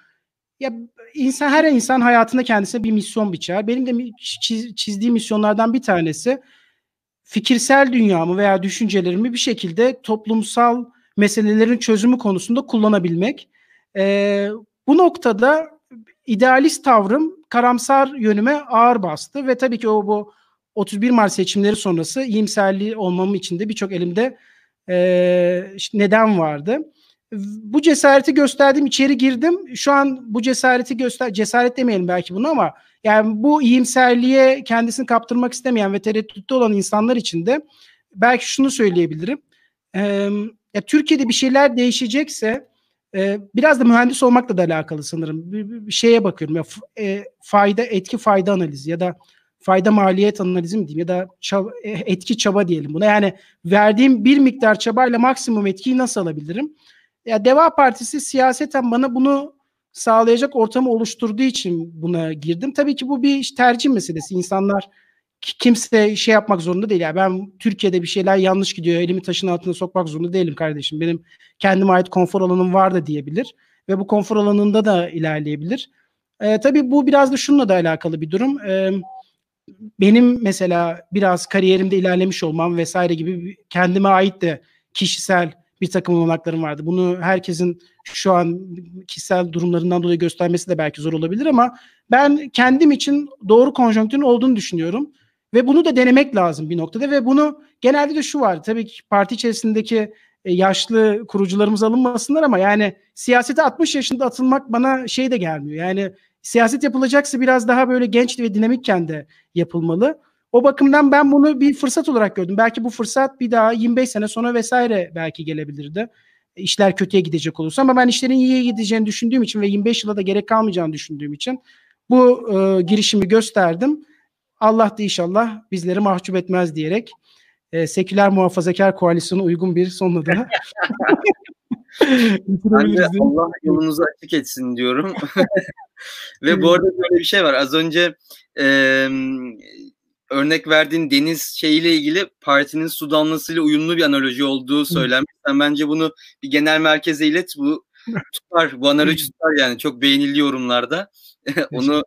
ya insan her insan hayatında kendisine bir misyon biçer. Benim de çiz, çizdiğim misyonlardan bir tanesi fikirsel dünyamı veya düşüncelerimi bir şekilde toplumsal meselelerin çözümü konusunda kullanabilmek. Ee, bu noktada idealist tavrım karamsar yönüme ağır bastı ve tabii ki o bu 31 Mart seçimleri sonrası iyimserliği olmam için de birçok elimde e, neden vardı. Bu cesareti gösterdim, içeri girdim. Şu an bu cesareti göster cesaret demeyelim belki bunu ama yani bu iyimserliğe kendisini kaptırmak istemeyen ve tereddütte olan insanlar için de belki şunu söyleyebilirim. Ee, ya Türkiye'de bir şeyler değişecekse e, biraz da mühendis olmakla da alakalı sanırım. Bir, bir şeye bakıyorum ya e, fayda etki fayda analizi ya da fayda maliyet analizi mi diyeyim ya da çaba, e, etki çaba diyelim buna. Yani verdiğim bir miktar çabayla maksimum etkiyi nasıl alabilirim? Ya Deva Partisi siyaseten bana bunu sağlayacak ortamı oluşturduğu için buna girdim. Tabii ki bu bir tercih meselesi. İnsanlar kimse şey yapmak zorunda değil. Yani ben Türkiye'de bir şeyler yanlış gidiyor. Elimi taşın altına sokmak zorunda değilim kardeşim. Benim kendime ait konfor alanım var da diyebilir. Ve bu konfor alanında da ilerleyebilir. E, tabii bu biraz da şununla da alakalı bir durum. E, benim mesela biraz kariyerimde ilerlemiş olmam vesaire gibi kendime ait de kişisel bir takım olanaklarım vardı. Bunu herkesin şu an kişisel durumlarından dolayı göstermesi de belki zor olabilir ama ben kendim için doğru konjonktürün olduğunu düşünüyorum. Ve bunu da denemek lazım bir noktada ve bunu genelde de şu var. Tabii ki parti içerisindeki e, yaşlı kurucularımız alınmasınlar ama yani siyasete 60 yaşında atılmak bana şey de gelmiyor. Yani siyaset yapılacaksa biraz daha böyle genç ve dinamikken de yapılmalı. O bakımdan ben bunu bir fırsat olarak gördüm. Belki bu fırsat bir daha 25 sene sonra vesaire belki gelebilirdi. İşler kötüye gidecek olursa ama ben işlerin iyiye gideceğini düşündüğüm için ve 25 yıla da gerek kalmayacağını düşündüğüm için bu e, girişimi gösterdim. Allah da inşallah bizleri mahcup etmez diyerek e, seküler muhafazakar koalisyonu uygun bir sonla ben de Allah yolunuzu açık etsin diyorum. Ve bu arada böyle bir şey var. Az önce e, örnek verdiğin deniz şeyiyle ilgili partinin su damlasıyla uyumlu bir analoji olduğu söylenmiş. Sen bence bunu bir genel merkeze ilet. Bu tutar. Bu analoji tutar yani. Çok beğenildi yorumlarda. Onu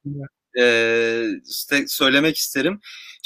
e, söylemek isterim.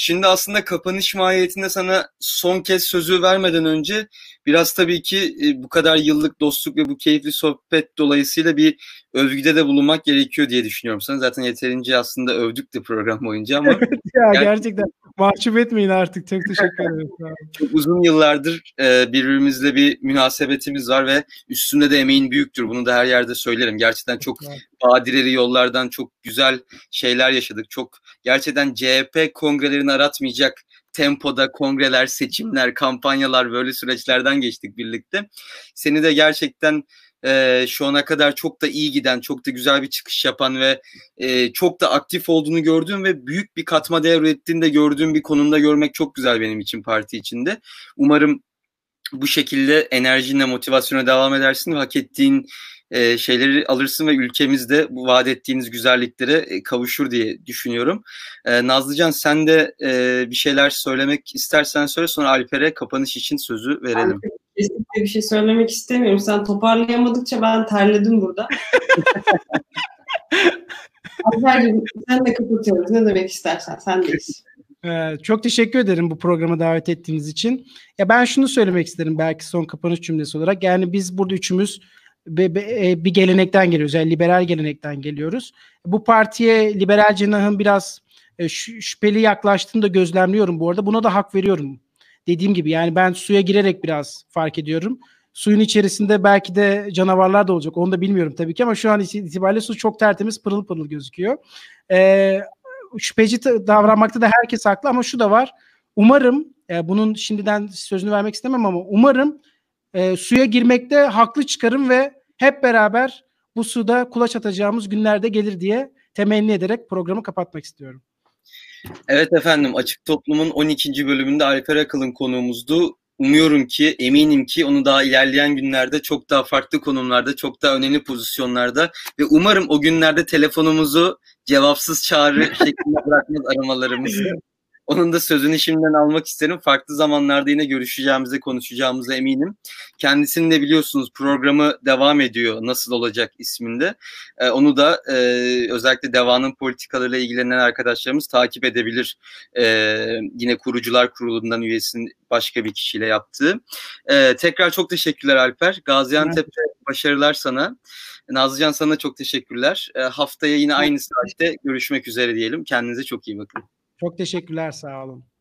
Şimdi aslında kapanış mahiyetinde sana son kez sözü vermeden önce biraz tabii ki e, bu kadar yıllık dostluk ve bu keyifli sohbet dolayısıyla bir övgüde de bulunmak gerekiyor diye düşünüyorum. Sana zaten yeterince aslında övdük de program boyunca ama. ya gerçekten mahcup etmeyin artık. Çok teşekkür ederim. Çok uzun yıllardır e, birbirimizle bir münasebetimiz var ve üstünde de emeğin büyüktür. Bunu da her yerde söylerim. Gerçekten çok badireli yollardan çok güzel şeyler yaşadık. Çok gerçekten CHP kongrelerini aratmayacak tempoda kongreler, seçimler, kampanyalar böyle süreçlerden geçtik birlikte. Seni de gerçekten e, şu ana kadar çok da iyi giden, çok da güzel bir çıkış yapan ve e, çok da aktif olduğunu gördüğüm ve büyük bir katma değer ürettiğini de gördüğüm bir konumda görmek çok güzel benim için parti içinde. Umarım bu şekilde enerjinle, motivasyona devam edersin hak ettiğin e, şeyleri alırsın ve ülkemizde bu vaat ettiğiniz güzelliklere e, kavuşur diye düşünüyorum. E, Nazlıcan sen de e, bir şeyler söylemek istersen söyle sonra Alper'e kapanış için sözü verelim. Kesinlikle bir şey söylemek istemiyorum. Sen toparlayamadıkça ben terledim burada. Alper'cim sen de kapatıyoruz. Ne demek istersen sendeyiz. Ee, çok teşekkür ederim bu programa davet ettiğiniz için. Ya ben şunu söylemek isterim belki son kapanış cümlesi olarak. Yani biz burada üçümüz bir, bir gelenekten geliyoruz. Yani liberal gelenekten geliyoruz. Bu partiye liberal cenahın biraz e, şüpheli yaklaştığını da gözlemliyorum bu arada. Buna da hak veriyorum. Dediğim gibi yani ben suya girerek biraz fark ediyorum. Suyun içerisinde belki de canavarlar da olacak. Onu da bilmiyorum tabii ki ama şu an itibariyle su çok tertemiz pırıl pırıl gözüküyor. Ee, şüpheci davranmakta da herkes haklı ama şu da var. Umarım e, bunun şimdiden sözünü vermek istemem ama umarım e, suya girmekte haklı çıkarım ve hep beraber bu suda kulaç atacağımız günlerde gelir diye temenni ederek programı kapatmak istiyorum. Evet efendim Açık Toplum'un 12. bölümünde Alper Akıl'ın konuğumuzdu. Umuyorum ki, eminim ki onu daha ilerleyen günlerde çok daha farklı konumlarda, çok daha önemli pozisyonlarda ve umarım o günlerde telefonumuzu cevapsız çağrı şeklinde bırakmaz aramalarımızı. Onun da sözünü şimdiden almak isterim. Farklı zamanlarda yine görüşeceğimize, konuşacağımıza eminim. Kendisini de biliyorsunuz programı devam ediyor. Nasıl olacak isminde. Ee, onu da e, özellikle devanın politikalarıyla ilgilenen arkadaşlarımız takip edebilir. Ee, yine kurucular kurulundan üyesinin başka bir kişiyle yaptığı. Ee, tekrar çok teşekkürler Alper. Gaziantep'te başarılar sana. Nazlıcan sana çok teşekkürler. Ee, haftaya yine aynı saatte görüşmek üzere diyelim. Kendinize çok iyi bakın. Çok teşekkürler sağ olun.